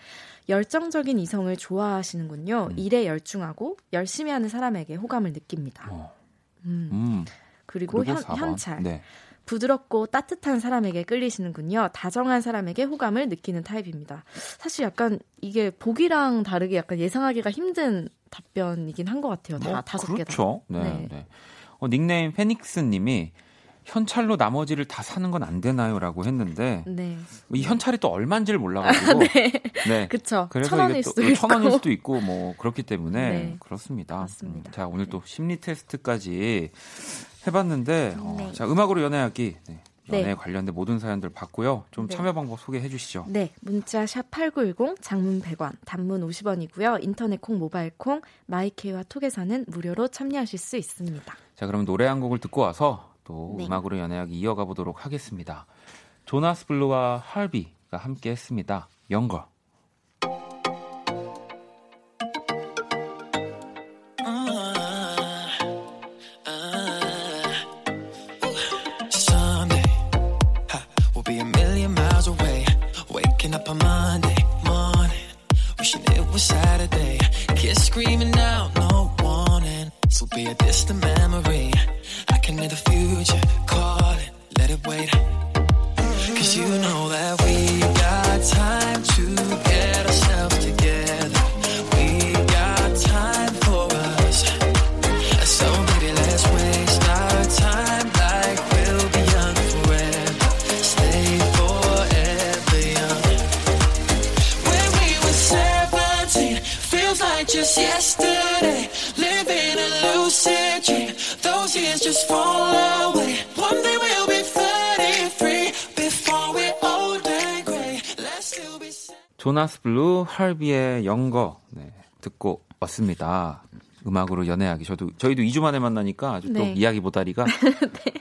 열정적인 이성을 좋아하시는군요. 음. 일에 열중하고 열심히 하는 사람에게 호감을 느낍니다. 어. 음. 음. 그리고, 그리고 현, 4번. 현찰. 네. 부드럽고 따뜻한 사람에게 끌리시는군요. 다정한 사람에게 호감을 느끼는 타입입니다. 사실 약간 이게 보기랑 다르게 약간 예상하기가 힘든 답변이긴 한 것 같아요. 다 뭐, 다섯 개 다. 그렇죠. 네. 네. 네. 어, 닉네임 페닉스 님이 현찰로 나머지를 다 사는 건 안 되나요라고 했는데 네. 이 현찰이 또 얼마인지를 몰라 가지고 네. 그쵸. 그래서 천 원일 이게 또 수도 있고. 천 원일 수도 있고 뭐 그렇기 때문에 네. 그렇습니다. 맞습니다. 음, 자 오늘 또 심리 테스트까지 해봤는데 어, 네. 자 음악으로 연애하기 네. 연애 네. 관련된 모든 사연들 봤고요. 좀 네. 참여 방법 소개해 주시죠. 네, 문자 샵 8910 장문 100원, 단문 50원이고요. 인터넷 콩, 모바일 콩, 마이케이와 톡에서는 무료로 참여하실 수 있습니다. 자 그럼 노래 한 곡을 듣고 와서 또 네. 음악으로 연애하기 이어가 보도록 하겠습니다. 조나스 블루와 할비가 함께 했습니다. 영거. Just yesterday. Living a lucid dream, those years just fall away. One day we'll be 33 before we're old and gray. Let's still be. 조나스 블루 HRVY의 Younger 네, 듣고 왔습니다. 음악으로 연애하기 저도 저희도 2주 만에 만나니까 아주 또 네. 이야기 보따리가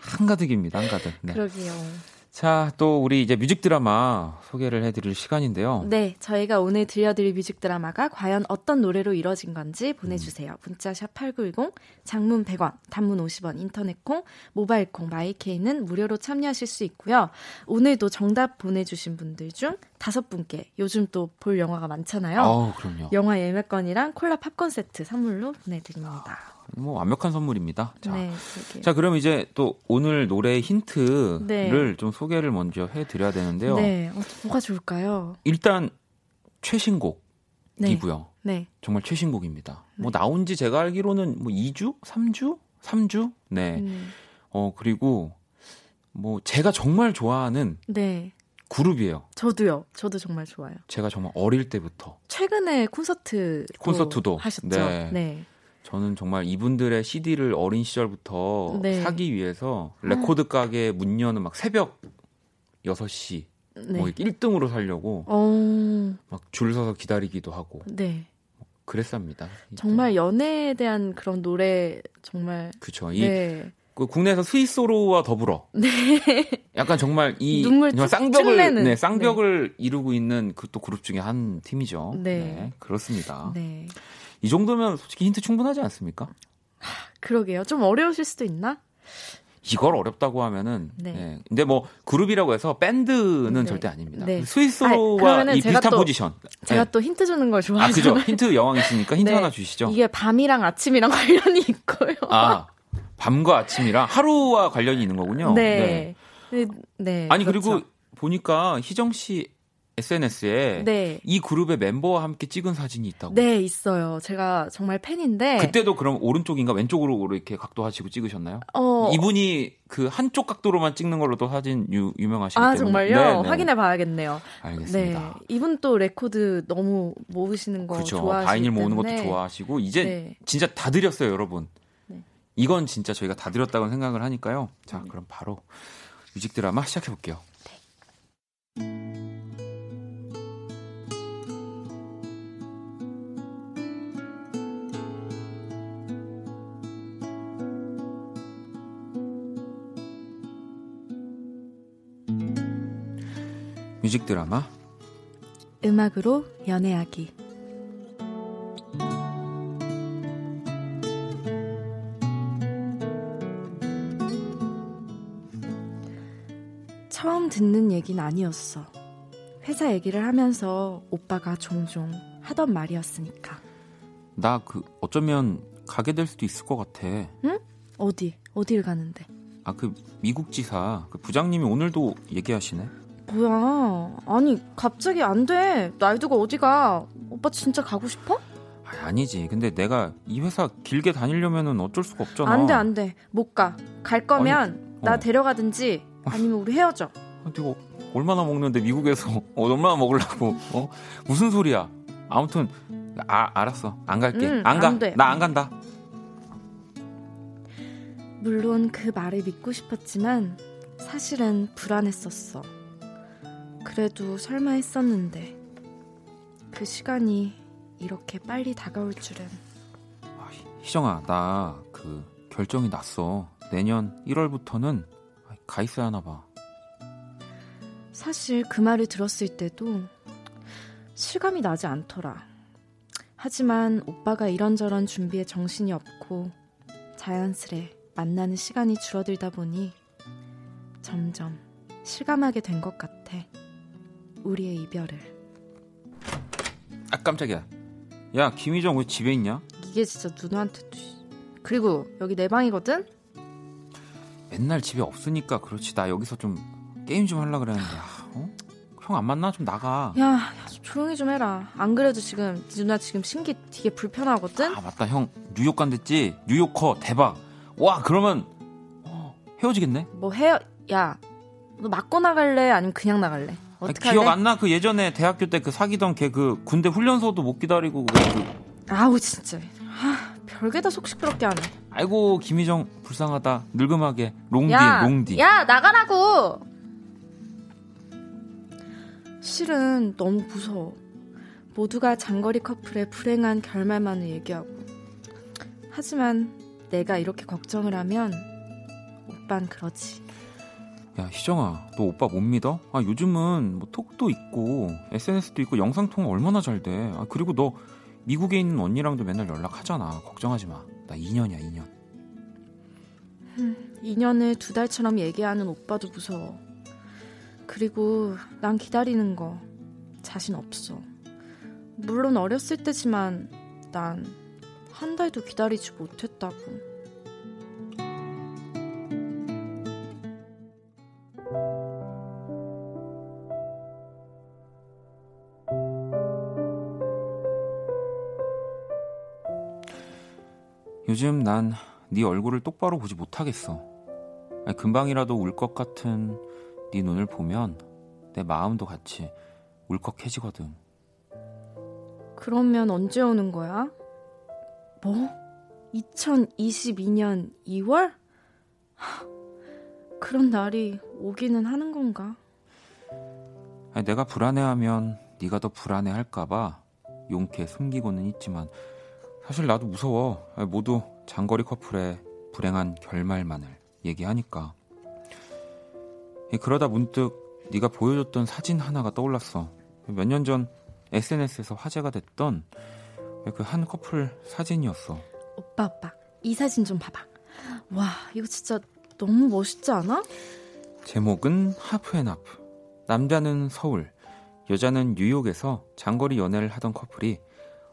한가득입니다. 한가득. 네. 그러게요. 자, 또 우리 이제 뮤직 드라마 소개를 해드릴 시간인데요. 네, 저희가 오늘 들려드릴 뮤직 드라마가 과연 어떤 노래로 이뤄진 건지 보내주세요. 문자 샵 8910, 장문 100원, 단문 50원, 인터넷 콩, 모바일 콩, 마이케이는 무료로 참여하실 수 있고요. 오늘도 정답 보내주신 분들 중 다섯 분께 요즘 또 볼 영화가 많잖아요. 그럼요. 영화 예매권이랑 콜라 팝콘 세트 선물로 보내드립니다. 뭐 완벽한 선물입니다. 자, 네. 자 그럼 이제 또 오늘 노래 힌트를 네. 좀 소개를 먼저 해드려야 되는데요. 네, 어, 뭐가 좋을까요? 일단 최신곡이고요. 네, 네. 정말 최신곡입니다. 뭐 나온 지 제가 알기로는 뭐 2주, 3주, 3주. 네. 음, 어 그리고 뭐 제가 정말 좋아하는 네. 그룹이에요. 저도요. 저도 정말 좋아요. 제가 정말 어릴 때부터 최근에 콘서트 콘서트도. 하셨죠. 네. 네. 저는 정말 이분들의 CD를 어린 시절부터 네. 사기 위해서 레코드 가게 문 여는 막 새벽 6시 네. 뭐 1등으로 살려고 어, 막줄 서서 기다리기도 하고 네. 그랬습니다. 정말 연애에 대한 그런 노래 정말 그쵸. 이 네. 그 국내에서 스위스로와 더불어 약간 정말 이 정말 쭉- 쌍벽을. 네, 쌍벽을 이루고 있는 그 또 그룹 중에 한 팀이죠. 네. 그렇습니다. 네. 이 정도면 솔직히 힌트 충분하지 않습니까? 그러게요. 좀 어려우실 수도 있나? 이걸 어렵다고 하면은 네. 네. 근데 뭐 그룹이라고 해서 밴드는 네. 절대 아닙니다. 네. 스위스로와 아니, 그러면은 이 비슷한 또- 포지션. 제가 네. 또 힌트 주는 걸아 좋아하잖아요. 그죠. 힌트 여왕이시니까 힌트 네. 하나 주시죠. 이게 밤이랑 아침이랑 관련이 있고요. 아 밤과 아침이랑 하루와 관련이 있는 거군요. 네. 네. 네. 아니 그렇죠. 그리고 보니까 희정 씨 SNS에 네. 이 그룹의 멤버와 함께 찍은 사진이 있다고. 네, 있어요. 제가 정말 팬인데 그때도 그럼 오른쪽인가 왼쪽으로 이렇게 각도 하시고 찍으셨나요? 어 이분이 그 한쪽 각도로만 찍는 걸로도 사진 유, 유명하시기 아, 때문에. 정말요? 네, 네. 확인해 봐야겠네요. 알겠습니다. 네. 이분 또 레코드 너무 모으시는 거 그렇죠. 좋아하시기 vinyl 모으는 것도 좋아하시고 이제 네. 진짜 다 드렸어요, 여러분. 네. 이건 진짜 저희가 다 드렸다고 생각을 하니까요. 자, 네. 그럼 바로 뮤직 드라마 시작해 볼게요. 뮤직 드라마 음악으로 연애하기. 처음 듣는 얘기는 아니었어. 회사 얘기를 하면서 오빠가 종종 하던 말이었으니까. 나 그 어쩌면 가게 될 수도 있을 것 같아. 어디? 어디를 가는데? 아 그 미국 지사 그 부장님이 오늘도 얘기하시네. 뭐야? 아니 갑자기 안 돼. 날두가 어디가? 오빠 진짜 가고 싶어? 아, 아니지. 근데 내가 이 회사 길게 다니려면은 어쩔 수가 없잖아. 안 돼, 안 돼. 못 가. 갈 거면 나 어. 데려가든지 아니면 우리 헤어져. 아, 내가 얼마나 먹는데 미국에서 어, 얼마나 먹으려고? 어? 무슨 소리야? 아무튼 아 알았어. 안 갈게. 응, 안 가. 나 안 간다. 물론 그 말을 믿고 싶었지만 사실은 불안했었어. 그래도 설마 했었는데 그 시간이 이렇게 빨리 다가올 줄은 아, 희정아, 나 그 결정이 났어. 내년 1월부터는 가 있어야 하나 봐. 사실 그 말을 들었을 때도 실감이 나지 않더라. 하지만 오빠가 이런저런 준비에 정신이 없고 자연스레 만나는 시간이 줄어들다 보니 점점 실감하게 된 것 같아. 우리의 이별을. 아 깜짝이야. 야 김희정 왜 집에 있냐? 이게 진짜 누나한테도. 그리고 여기 내 방이거든? 맨날 집에 없으니까 그렇지. 나 여기서 좀 게임 좀 하려 그랬는데. 아, 어? 형안 만나? 좀 나가. 야, 야, 조용히 좀 해라. 안 그래도 지금 네 누나 지금 심기 되게 불편하거든? 아 맞다 형 뉴욕 간댔지 뉴요커 대박 와 그러면 어, 헤어지겠네 뭐 헤어, 야, 너 맞고 나갈래? 아니면 그냥 나갈래? 어떻게 기억? 안 나 그 예전에 대학교 때 그 사귀던 걔 그 군대 훈련소도 못 기다리고 그, 그- 아우, 진짜. 아, 별게 다 속 시끄럽게 하네. 아이고 김희정 불쌍하다 늙음하게 롱디 야, 롱디 야, 나가라고! 실은 너무 무서워. 모두가 장거리 커플의 불행한 결말만을 얘기하고. 하지만 내가 이렇게 걱정을 하면 오빤 그러지. 야 희정아 너 오빠 못 믿어? 아 요즘은 뭐 톡도 있고 SNS도 있고 영상통화 얼마나 잘 돼 아 그리고 너 미국에 있는 언니랑도 맨날 연락하잖아 걱정하지 마 나 2년이야 2년 2년을 두 달처럼 얘기하는 오빠도 무서워. 그리고 난 기다리는 거 자신 없어. 물론 어렸을 때지만 난 한 달도 기다리지 못했다고. 요즘 난 네 얼굴을 똑바로 보지 못하겠어. 금방이라도 울 것 같은 네 눈을 보면 내 마음도 같이 울컥해지거든. 그러면 언제 오는 거야? 뭐? 2022년 2월? 하, 그런 날이 오기는 하는 건가? 아니, 내가 불안해하면 네가 더 불안해할까봐 용케 숨기고는 있지만 사실 나도 무서워. 모두 장거리 커플의 불행한 결말만을 얘기하니까. 예, 그러다 문득 네가 보여줬던 사진 하나가 떠올랐어. 몇 년 전 SNS에서 화제가 됐던 그 한 커플 사진이었어. 오빠 오빠 이 사진 좀 봐봐. 와 이거 진짜 너무 멋있지 않아? 제목은 하프앤하프. 남자는 서울, 여자는 뉴욕에서 장거리 연애를 하던 커플이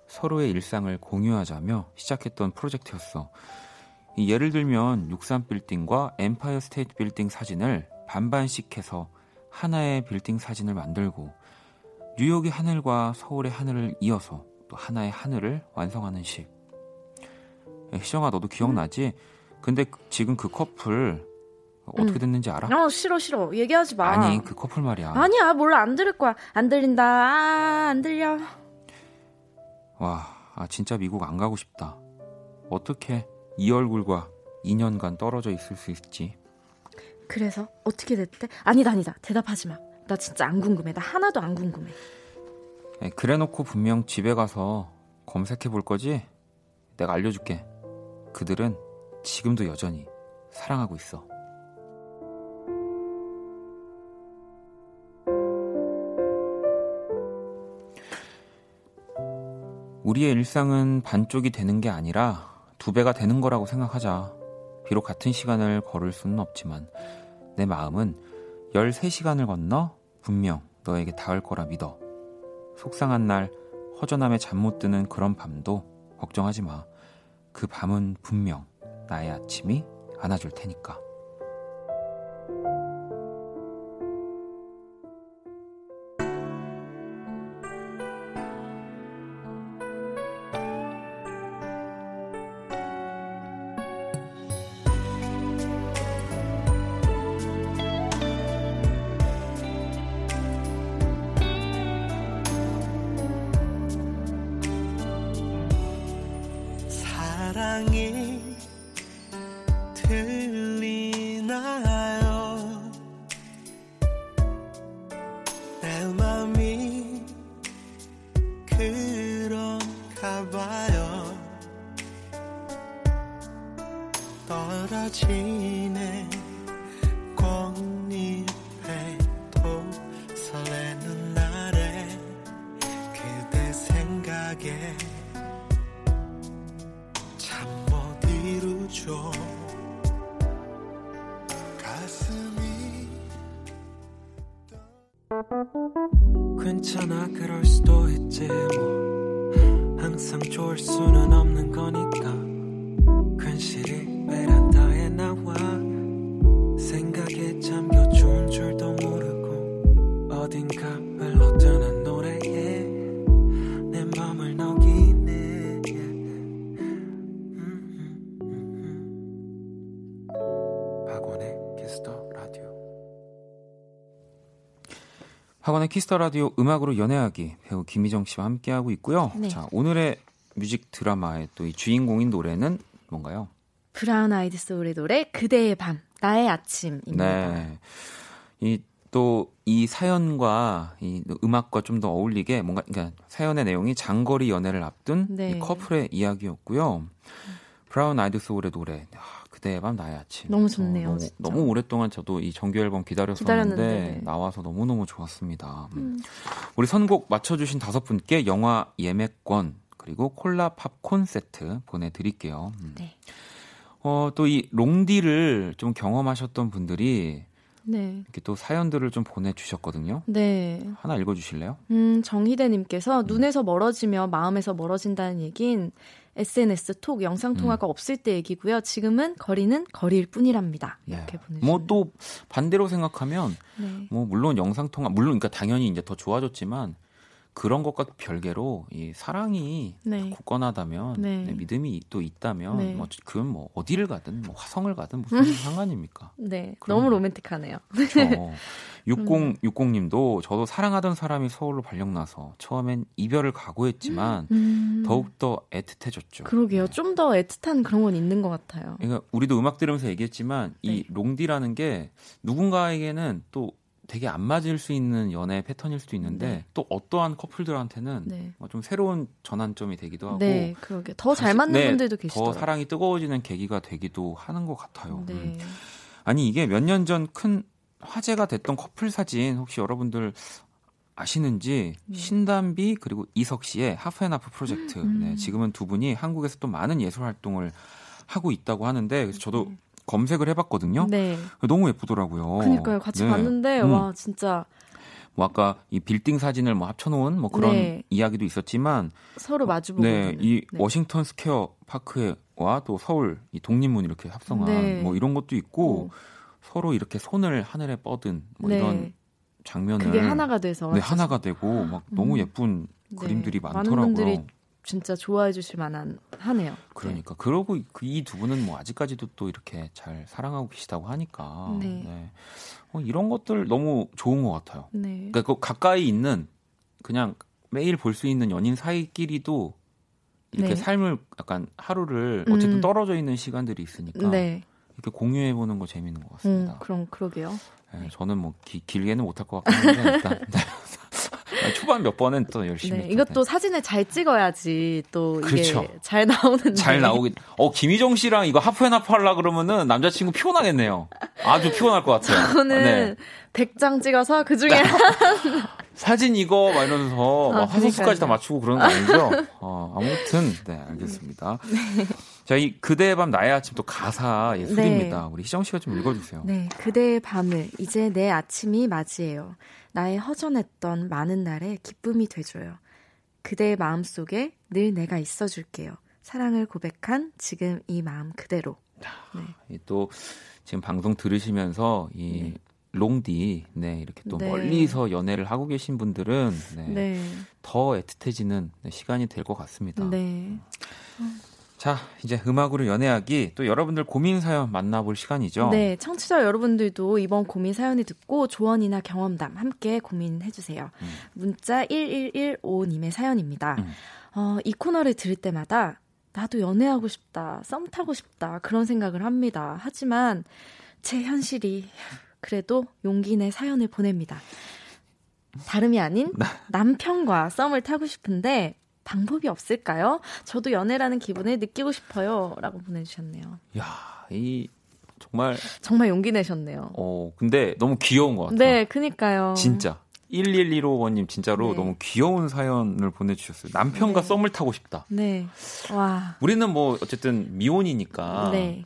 서로의 일상을 공유하자며 시작했던 프로젝트였어. 예를 들면 63빌딩과 엠파이어 스테이트 빌딩 사진을 반반씩 해서 하나의 빌딩 사진을 만들고 뉴욕의 하늘과 서울의 하늘을 이어서 또 하나의 하늘을 완성하는 식. 희정아 너도 기억나지? 근데 그- 지금 그 커플 어떻게 응. 됐는지 알아? 어 싫어 싫어 얘기하지 마. 아니 그 커플 말이야. 아니야 몰라 안 들을 거야. 안 들린다. 아, 안 들려. 와, 아, 진짜 미국 안 가고 싶다. 어떻게 이 얼굴과 2년간 떨어져 있을 수 있지? 그래서 어떻게 됐대? 아니다 아니다 대답하지 마. 나 진짜 안 궁금해. 나 하나도 안 궁금해. 에, 그래놓고 분명 집에 가서 검색해 볼 거지? 내가 알려줄게. 그들은 지금도 여전히 사랑하고 있어. 우리의 일상은 반쪽이 되는 게 아니라 두 배가 되는 거라고 생각하자. 비록 같은 시간을 걸을 수는 없지만 내 마음은 13시간을 건너 분명 너에게 닿을 거라 믿어. 속상한 날 허전함에 잠 못 드는 그런 밤도 걱정하지 마. 그 밤은 분명 나의 아침이 안아줄 테니까. 사랑이 들리나요? 내 맘이 그런가 봐요. 떨어지 키스 더 라디오 음악으로 연애하기 배우 김희정 씨와 함께하고 있고요. 네. 자, 오늘의 뮤직 드라마의 또 이 주인공인 노래는 뭔가요? 브라운 아이드 소울의 노래 그대의 밤 나의 아침입니다. 네. 이 또 이 사연과 이 음악과 좀 더 어울리게 뭔가 그러니까 사연의 내용이 장거리 연애를 앞둔 네. 이 커플의 이야기였고요. 브라운 아이드 소울의 노래 아, 그대의 밤 나의 아침. 너무 좋네요, 너무. 너무 오랫동안 저도 이 정규 앨범 기다렸었는데 기다렸는데. 나와서 너무 너무 좋았습니다. 음. 음. 우리 선곡 맞춰주신 다섯 분께 영화 예매권 그리고 콜라 팝콘 세트 보내드릴게요. 음. 네. 어, 또 이 롱디를 좀 경험하셨던 분들이 네. 이렇게 또 사연들을 좀 보내주셨거든요. 네. 하나 읽어주실래요? 음, 정희대님께서 눈에서 멀어지며 마음에서 멀어진다는 얘긴 SNS 톡 영상 통화가 없을 때 얘기고요. 지금은 거리는 거리일 뿐이랍니다. 이렇게 보내주셨네요. 뭐또 반대로 생각하면 네. 뭐 물론 영상 통화 물론 그러니까 당연히 이제 더 좋아졌지만 그런 것과 별개로 이 사랑이 네. 굳건하다면 네. 네, 믿음이 또 있다면 네. 뭐 그건 뭐 어디를 가든 뭐 화성을 가든 무슨 상관입니까? 네. 너무 로맨틱하네요. 그렇죠. 6060님도 저도 사랑하던 사람이 서울로 발령나서 처음엔 이별을 각오했지만 음. 더욱더 애틋해졌죠. 그러게요. 좀 더 애틋한 그런 건 있는 것 같아요. 그러니까 우리도 음악 들으면서 얘기했지만 이 네. 롱디라는 게 누군가에게는 또 되게 안 맞을 수 있는 연애 패턴일 수도 있는데 네. 또 어떠한 커플들한테는 네. 뭐좀 새로운 전환점이 되기도 하고 네, 그러게 더 잘 맞는 네, 분들도 더 계시더라고요. 사랑이 뜨거워지는 계기가 되기도 하는 것 같아요. 네. 음. 아니 이게 몇 년 전 큰 화제가 됐던 커플 사진 혹시 여러분들 아시는지 네. 신담비 그리고 이석 씨의 하프앤하프 프로젝트. 음. 네, 지금은 두 분이 한국에서 또 많은 예술 활동을 하고 있다고 하는데 그래서 저도 검색을 해봤거든요. 네. 너무 예쁘더라고요. 그니까요. 같이 네. 봤는데 음. 와 진짜 뭐 아까 이 빌딩 사진을 뭐 합쳐놓은 뭐 그런 네. 이야기도 있었지만 서로 마주보고 네. 이 네. 워싱턴 스퀘어 파크와 또 서울 이 독립문 이렇게 합성한 네. 뭐 이런 것도 있고 오, 서로 이렇게 손을 하늘에 뻗은 뭐 네. 이런 장면을 그게 하나가 돼서 네, 하나가 되고 막 너무 음. 예쁜 네. 그림들이 많은 많더라고요. 분들이 진짜 좋아해 주실 만한 하네요. 그러니까 그러고 이 두 분은 뭐 아직까지도 또 이렇게 잘 사랑하고 계시다고 하니까 네. 어, 이런 것들 너무 좋은 것 같아요. 네. 그러니까 그 가까이 있는 그냥 매일 볼 수 있는 연인 사이끼리도 이렇게 네. 삶을 약간 하루를 어쨌든 음. 떨어져 있는 시간들이 있으니까 네. 이렇게 공유해 보는 거 재밌는 것 음, 같습니다. 그럼 그러게요. 네, 저는 뭐 기- 길게는 못할 것 같긴 한데 일단 네. 초반 몇 번은 또 열심히 네, 또, 이것도 사진을 잘 찍어야지 또 이게 그렇죠. 잘 나오는데. 잘 나오긴. 어 김희정 씨랑 이거 하프앤하프 하려 그러면은 남자친구 피곤하겠네요. 아주 피곤할 것 같아요. 저는 네. 100장 찍어서 그 중에 사진 이거 막 이러면서 아, 막 화소수까지 다. 맞추고 그러는 거 아니죠? 어, 아무튼 네 알겠습니다. 자이 그대의 밤 나의 아침 또 가사 예술입니다. 우리 희정 씨가 좀 읽어주세요. 네, 그대의 밤을 이제 내 아침이 맞이해요. 나의 허전했던 많은 날에 기쁨이 돼줘요. 그대의 마음 속에 늘 내가 있어줄게요. 사랑을 고백한 지금 이 마음 그대로. 네. 이또 지금 방송 들으시면서 이 롱디 네 이렇게 또 네. 멀리서 연애를 하고 계신 분들은 네, 네. 더 애틋해지는 네, 시간이 될 것 같습니다. 네. 자 이제 음악으로 연애하기 또 여러분들 고민 사연 만나볼 시간이죠. 네, 청취자 여러분들도 이번 고민 사연을 듣고 조언이나 경험담 함께 고민해 주세요. 음. 문자 1115님의 사연입니다. 음. 어, 이 코너를 들을 때마다 나도 연애하고 싶다, 썸 타고 싶다 그런 생각을 합니다. 하지만 제 현실이 그래도 용기 내 사연을 보냅니다. 다름이 아닌 네. 남편과 썸을 타고 싶은데 방법이 없을까요? 저도 연애라는 기분을 느끼고 싶어요. 라고 보내주셨네요. 야, 이 정말 정말 용기 내셨네요. 어 근데 너무 귀여운 것 같아요. 네, 그니까요. 진짜 1115번님 진짜로 네. 너무 귀여운 사연을 보내주셨어요. 남편과 네. 썸을 타고 싶다. 네. 와. 우리는 뭐 어쨌든 미혼이니까 네.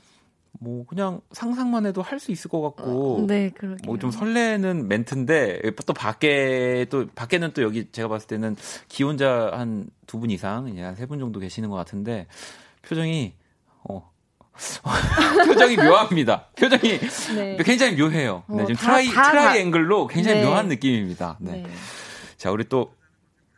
뭐 그냥 상상만 해도 할 수 있을 것 같고 네, 그러게요. 뭐좀 설레는 멘트인데 또 밖에 또 밖에는 또 여기 제가 봤을 때는 기혼자 한 두 분 이상 이제 한 세 분 정도 계시는 것 같은데 표정이 어 표정이 묘합니다. 표정이 네. 굉장히 묘해요. 네, 어, 지금 다- 트라이 다- 트라이앵글로 굉장히 네. 묘한 느낌입니다. 네. 네. 자, 우리 또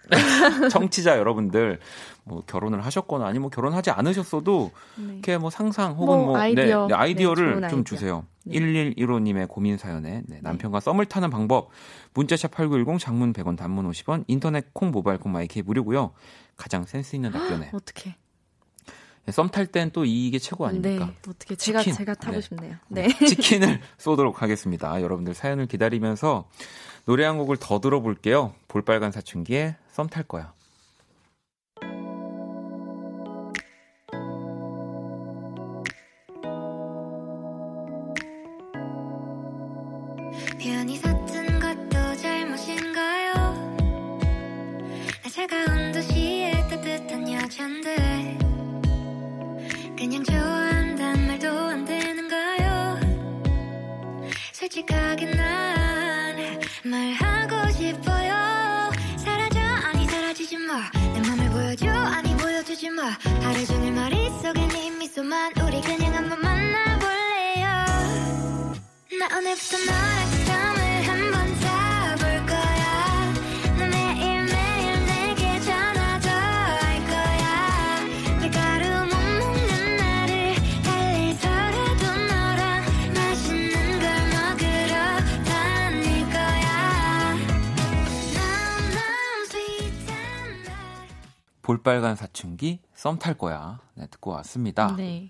청취자 여러분들 뭐 결혼을 하셨거나 아니면 뭐 결혼하지 않으셨어도 네. 이렇게 뭐 상상 혹은 뭐 뭐, 아이디어. 네, 네, 아이디어를 네, 좀 아이디어. 주세요. 네. 1115님의 고민 사연에 네, 남편과 썸을 타는 방법 문자샵 8910 장문 100원 단문 50원 인터넷 콩 모바일 콩 마이케이 무료고요. 가장 센스 있는 답변에 어떻게? 썸 탈 땐 또 이게 최고 아닙니까? 네. 어떻게 제가 치킨. 제가 타고 네. 싶네요. 네. 치킨을 쏘도록 하겠습니다. 여러분들 사연을 기다리면서 노래 한 곡을 더 들어볼게요. 볼빨간 사춘기에 썸 탈 거야. 볼빨간 사춘기 썸 탈 거야. 네, 듣고 왔습니다. 네.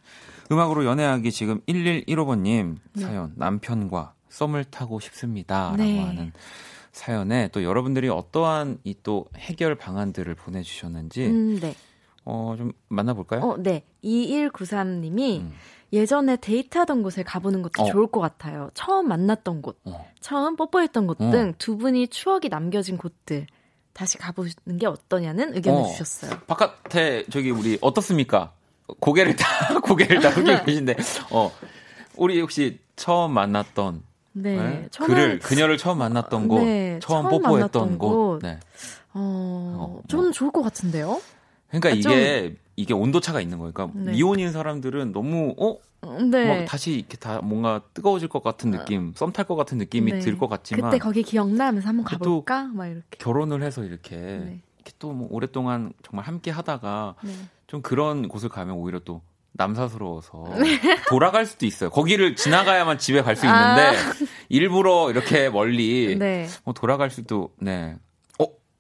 음악으로 연애하기 지금 1115번님 네. 사연 남편과 썸을 타고 싶습니다라고 네. 하는 사연에 또 여러분들이 어떠한 이 또 해결 방안들을 보내주셨는지 음, 네. 어, 좀 만나볼까요? 어, 네. 2193님이 음. 예전에 데이트하던 곳에 가보는 것도 어. 좋을 것 같아요. 처음 만났던 곳, 어. 처음 뽀뽀했던 곳 어. 등두 분이 추억이 남겨진 곳들 다시 가보는 게 어떠냐는 의견을 어. 주셨어요. 바깥에 저기 우리 어떻습니까? 고개를 다 고개를 다 숙이고 계신데 어 우리 혹시 처음 만났던 네. 네? 처음에- 그를 그녀를 처음 만났던 곳, 네, 처음, 처음 뽀뽀했던 곳. 곳. 네. 어, 어, 저는 좋을 것 같은데요? 그러니까 아, 이게 이게 온도 차가 있는 거예요. 그러니까 네. 미혼인 사람들은 너무 어 네. 막 다시 이렇게 다 뭔가 뜨거워질 것 같은 느낌, 썸 탈 것 같은 느낌이 네. 들것 같지만 그때 거기 기억나 하면서 한번 또 가볼까? 막 이렇게. 결혼을 해서 이렇게 네. 이렇게 또 뭐 오랫동안 정말 함께 하다가 네. 좀 그런 곳을 가면 오히려 또 남사스러워서 돌아갈 수도 있어요. 거기를 지나가야만 집에 갈 수 있는데 아. 일부러 이렇게 멀리 네. 뭐 돌아갈 수도 네.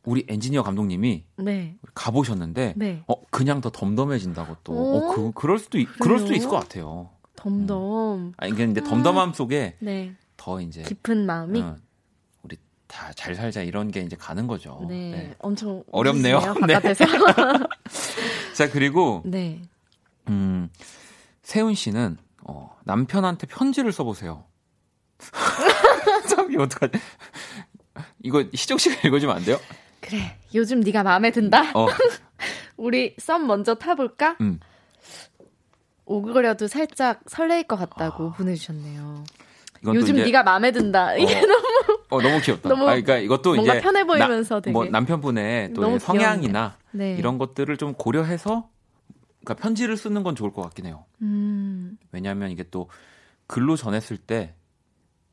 어 우리 엔지니어 감독님이 네. 가보셨는데 네. 어 그냥 더 덤덤해진다고 또 오? 어, 그 그럴 수도 있, 그럴 수도? 있을 것 같아요. 덤덤. 아니 근데 덤덤함 속에 네. 더 이제 깊은 마음이. 어, 우리 다 잘 살자 이런 게 이제 가는 거죠. 네. 네. 엄청 어렵네요. 네. 바깥에서. 자 그리고 네. 음, 세훈 씨는 어, 남편한테 편지를 써보세요. 참 이거 어떡하지? 이거 희정 씨가 읽어주면 안 돼요? 그래. 요즘 네가 마음에 든다. 어, 우리 썸 먼저 타볼까? 음. 오그려도 살짝 설레일 것 같다고 보내주셨네요. 이건 또 요즘 네가 마음에 든다. 이게 너무 어, 너무 귀엽다. 너무 아, 그러니까 이것도 뭔가 이제 편해 보이면서 나, 되게 뭐 남편분의 또 성향이나 네. 이런 것들을 좀 고려해서 그러니까 편지를 쓰는 건 좋을 것 같긴 해요. 음, 왜냐하면 이게 또 글로 전했을 때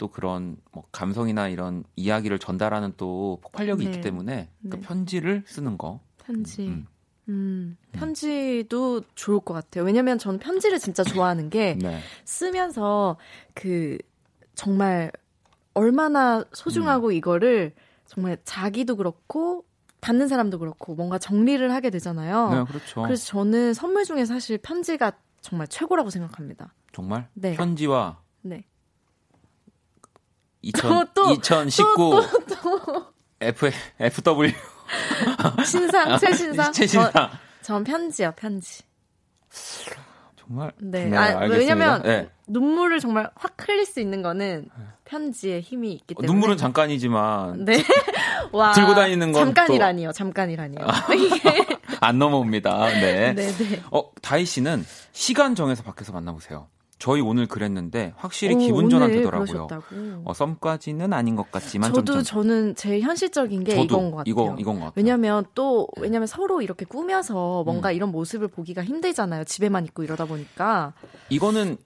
또 그런 뭐 감성이나 이런 이야기를 전달하는 또 폭발력이 네. 있기 때문에 그 네. 편지를 쓰는 거. 편지. 음, 음, 편지도 좋을 것 같아요. 왜냐면 저는 편지를 진짜 좋아하는 게 네. 쓰면서 그 정말 얼마나 소중하고 음. 이거를 정말 자기도 그렇고 받는 사람도 그렇고 뭔가 정리를 하게 되잖아요. 네, 그렇죠. 그래서 저는 선물 중에 사실 편지가 정말 최고라고 생각합니다. 정말 네. 편지와 네. 2000, 또, 또, 2019 F, FW 신상, 최신상. 최신상. 저, 전 편지요, 편지. 정말 네. 네, 아. 왜냐면 네. 눈물을 정말 확 흘릴 수 있는 거는 편지에 힘이 있기 때문에. 눈물은 잠깐이지만 네. 와. 들고 다니는 건 잠깐이라니요, 잠깐이라니요. 이게. 안 넘어옵니다. 네. 네, 네. 어, 다희 씨는 시간 정해서 밖에서 만나보세요. 저희 오늘 그랬는데 확실히 오, 기분 전환 오늘 되더라고요. 그러셨다고. 어, 썸까지는 아닌 것 같지만 저도 점점. 저는 제일 현실적인 게 이건 것 같아요. 이거 이건 것 같아요. 왜냐면 또 왜냐면 서로 이렇게 꾸며서 뭔가 음. 이런 모습을 보기가 힘들잖아요. 집에만 있고 이러다 보니까. 이거는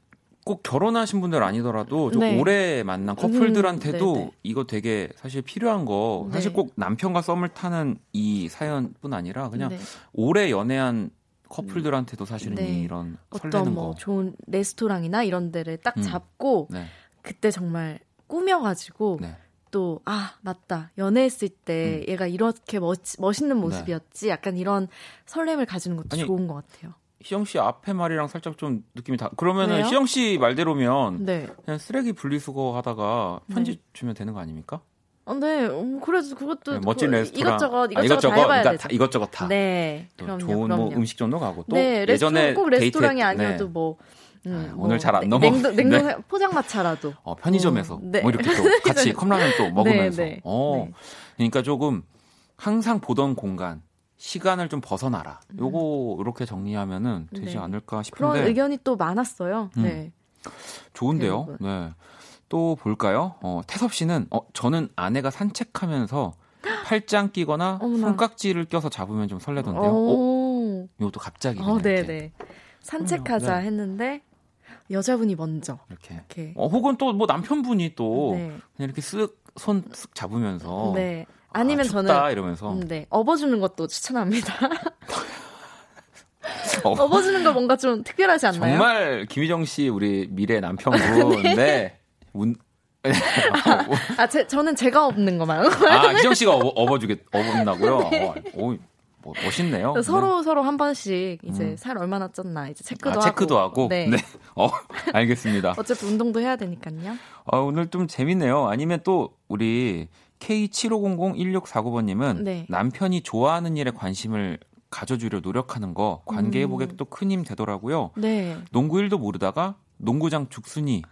꼭 결혼하신 분들 아니더라도 좀 네. 오래 만난 커플들한테도 음, 네네. 이거 되게 사실 필요한 거 사실 네. 꼭 남편과 썸을 타는 이 사연뿐 아니라 그냥 네. 오래 연애한 커플들한테도 사실은 네. 이런 어떤 뭐 거. 좋은 레스토랑이나 이런 데를 딱 음. 잡고 네. 그때 정말 꾸며가지고 네. 또아 맞다 연애했을 때 음. 얘가 이렇게 멋, 멋있는 모습이었지 약간 이런 설렘을 가지는 것도 아니, 좋은 것 같아요. 희영 씨 앞에 말이랑 살짝 좀 느낌이 다. 그러면은 왜요? 희영 씨 말대로면 네. 그냥 쓰레기 분리수거 하다가 편지 네. 주면 되는 거 아닙니까? 어, 네. 음, 그래도 그것도 네, 멋진 그 레스토랑 이것저것 아, 이것저것, 다 해봐야 그러니까. 다 이것저것 다. 네. 또 그럼요. 좋은 그럼요. 뭐 음식점도 가고 또 네, 예전에 레스토랑 꼭 레스토랑이 데이트했- 아니어도 네. 뭐 음, 아, 뭐 오늘 잘안 냉- 넘어- 냉동, 냉동 네. 포장마차라도. 어, 편의점에서 음, 네. 뭐 이렇게 또 같이 컵라면 또 먹으면서. 네, 네. 어. 네. 그러니까 조금 항상 보던 공간 시간을 좀 벗어나라. 요거 이렇게 정리하면은 되지 음. 네. 않을까 그런 싶은데 의견이 또 많았어요. 음. 네. 좋은데요. 네. 또 볼까요? 어, 태섭 씨는 어, 저는 아내가 산책하면서 팔짱 끼거나 어머나. 손깍지를 껴서 잡으면 좀 설레던데요. 어? 오. 이것도 갑자기 어, 그냥 네, 이렇게, 네. 산책하자. 네. 했는데 여자분이 먼저 이렇게. 이렇게 어, 혹은 또 뭐 남편분이 또 네. 그냥 이렇게 쓱 손 쓱 잡으면서 네. 아니면 아, 저는 이러면서 음, 네. 업어주는 것도 추천합니다. 어, 업어주는 거 뭔가 좀 특별하지 않나요? 정말 김희정 씨 우리 미래 남편분 네. 운... 아, 제, 저는 제가 업는 거만. 아, 희정 씨가 업어, 업어주겠, 업어준다고요? 네. 어, 오, 뭐, 멋있네요. 서로 네. 서로 한 번씩 이제 음. 살 얼마나 쪘나 이제 체크도 아, 하고. 체크도 하고. 네. 어, 알겠습니다. 어차피 운동도 해야 되니까요. 어, 오늘 좀 재밌네요. 아니면 또 우리 K75001649번님은 네. 남편이 좋아하는 일에 관심을 가져주려 노력하는 거 관계 회복에 음. 또큰 힘 되더라고요. 네. 농구 일도 모르다가 농구장 죽순이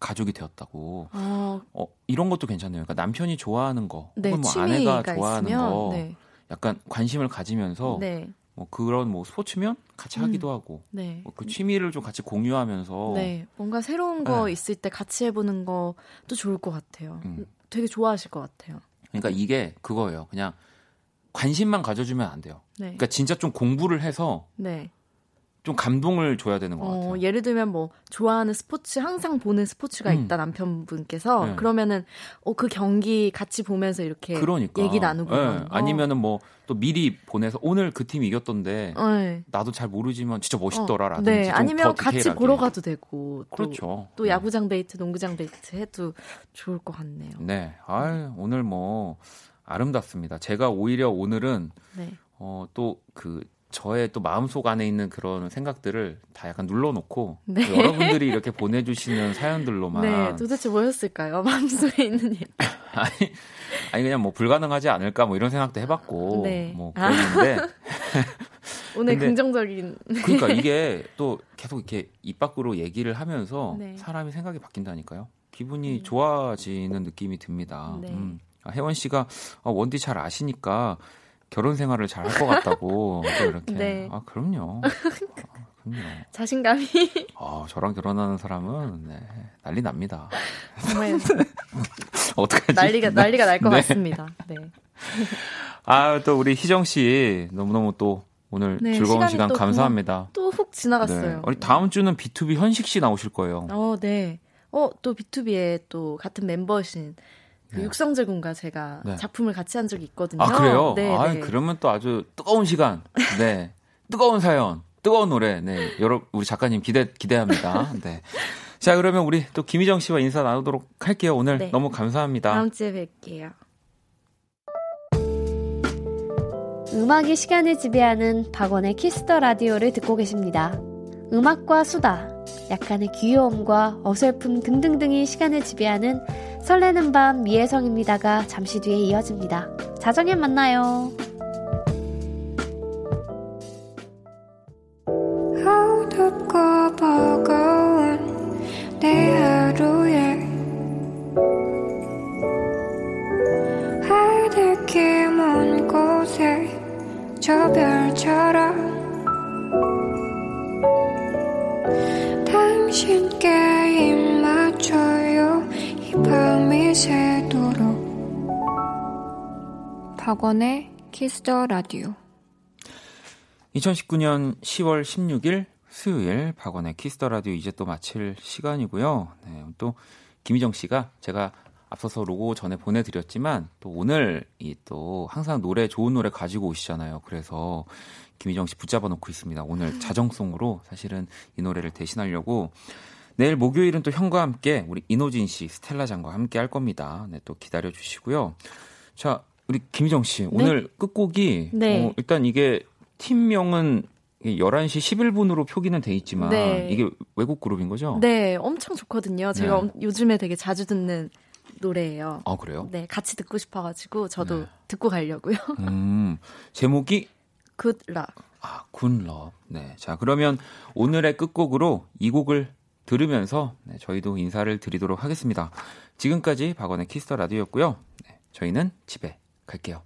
가족이 되었다고. 어, 어, 이런 것도 괜찮네요. 그러니까 남편이 좋아하는 거, 네, 혹은 뭐 아내가 좋아하는 있으면, 거, 네. 약간 관심을 가지면서 네. 뭐 그런 뭐 스포츠면 같이 하기도 하고, 네. 뭐 그 취미를 좀 같이 공유하면서 네. 뭔가 새로운 거 네. 있을 때 같이 해보는 것도 좋을 것 같아요. 음. 되게 좋아하실 것 같아요. 그러니까 이게 그거예요. 그냥 관심만 가져주면 안 돼요. 네. 그러니까 진짜 좀 공부를 해서 네. 좀 감동을 줘야 되는 것 같아요. 어, 예를 들면 뭐 좋아하는 스포츠 항상 보는 스포츠가 음. 있다 남편분께서 네. 그러면은 어, 그 경기 같이 보면서 이렇게 그러니까 얘기 나누고 거. 아니면은 뭐 또 미리 보내서 오늘 그 팀 이겼던데 어, 네. 나도 잘 모르지만 진짜 어, 멋있더라라든지 네. 좀 아니면 더 같이 디테일하게. 보러 가도 되고 또, 그렇죠. 또 네. 야구장 데이트, 농구장 데이트 해도 좋을 것 같네요. 네, 아 오늘 뭐 아름답습니다. 제가 오히려 오늘은 네. 어, 또 그 저의 또 마음속 안에 있는 그런 생각들을 다 약간 눌러놓고 네. 또 여러분들이 이렇게 보내주시는 사연들로만 네, 도대체 뭐였을까요? 마음속에 있는 일. 아니, 아니 그냥 뭐 불가능하지 않을까 뭐 이런 생각도 해봤고 네. 뭐 아. 그랬는데 오늘 긍정적인. 그러니까 이게 또 계속 이렇게 입 밖으로 얘기를 하면서 네. 사람이 생각이 바뀐다니까요. 기분이 좋아지는 느낌이 듭니다. 네. 음. 아, 혜원 씨가 아, 원디 잘 아시니까 결혼 생활을 잘 할 것 같다고 또 이렇게. 네. 아 그럼요. 아, 그럼요. 자신감이 아 저랑 결혼하는 사람은 네, 난리 납니다. 정말 어떡하지? 난리가 난리가 날것 네. 같습니다. 네. 아 또 우리 희정 씨 너무 너무 또 오늘 네, 즐거운 시간 또 감사합니다. 또 훅 지나갔어요. 네. 우리 다음 주는 B2B 현식 씨 나오실 거예요. 어, 네. 어, 또 B2B의 또 같은 멤버신 그 네. 육성재 군과 제가 네. 작품을 같이 한 적이 있거든요. 아 그래요? 네, 아 네. 그러면 또 아주 뜨거운 시간, 네, 뜨거운 사연, 뜨거운 노래, 네, 여러 우리 작가님 기대 기대합니다. 네. 자 그러면 우리 또 김희정 씨와 인사 나누도록 할게요. 오늘 네. 너무 감사합니다. 다음 주에 뵐게요. 음악이 시간을 지배하는 박원의 키스 더 라디오를 듣고 계십니다. 음악과 수다, 약간의 귀여움과 어설픔 등등등이 시간을 지배하는 설레는 밤 이혜성입니다가 잠시 뒤에 이어집니다. 자정에 만나요. 저 별처럼 당신께 새도록 박원의 키스 더 라디오 2019년 10월 16일 수요일 박원의 키스 더 라디오 이제 또 마칠 시간이고요. 네, 또 김희정 씨가 제가 앞서서 로고 전에 보내드렸지만 또 오늘 이 또 항상 노래 좋은 노래 가지고 오시잖아요. 그래서 김희정 씨 붙잡아 놓고 있습니다. 오늘 자정송으로 사실은 이 노래를 대신하려고 내일 목요일은 또 형과 함께 우리 이노진 씨, 스텔라 장과 함께 할 겁니다. 네, 또 기다려 주시고요. 자, 우리 김희정 씨 오늘 끝곡이 네. 어, 일단 이게 팀명은 11시 11분으로 표기는 돼 있지만 네. 이게 외국 그룹인 거죠? 네, 엄청 좋거든요. 제가 네. 엄- 요즘에 되게 자주 듣는 노래예요. 아, 그래요? 네, 같이 듣고 싶어 가지고 저도 네. 듣고 가려고요. 음, 제목이 Good luck. 아, good luck. 네. 자, 그러면 오늘의 끝곡으로 이 곡을 들으면서 네, 저희도 인사를 드리도록 하겠습니다. 지금까지 박원의 키스 더 라디오였고요. 네, 저희는 집에 갈게요.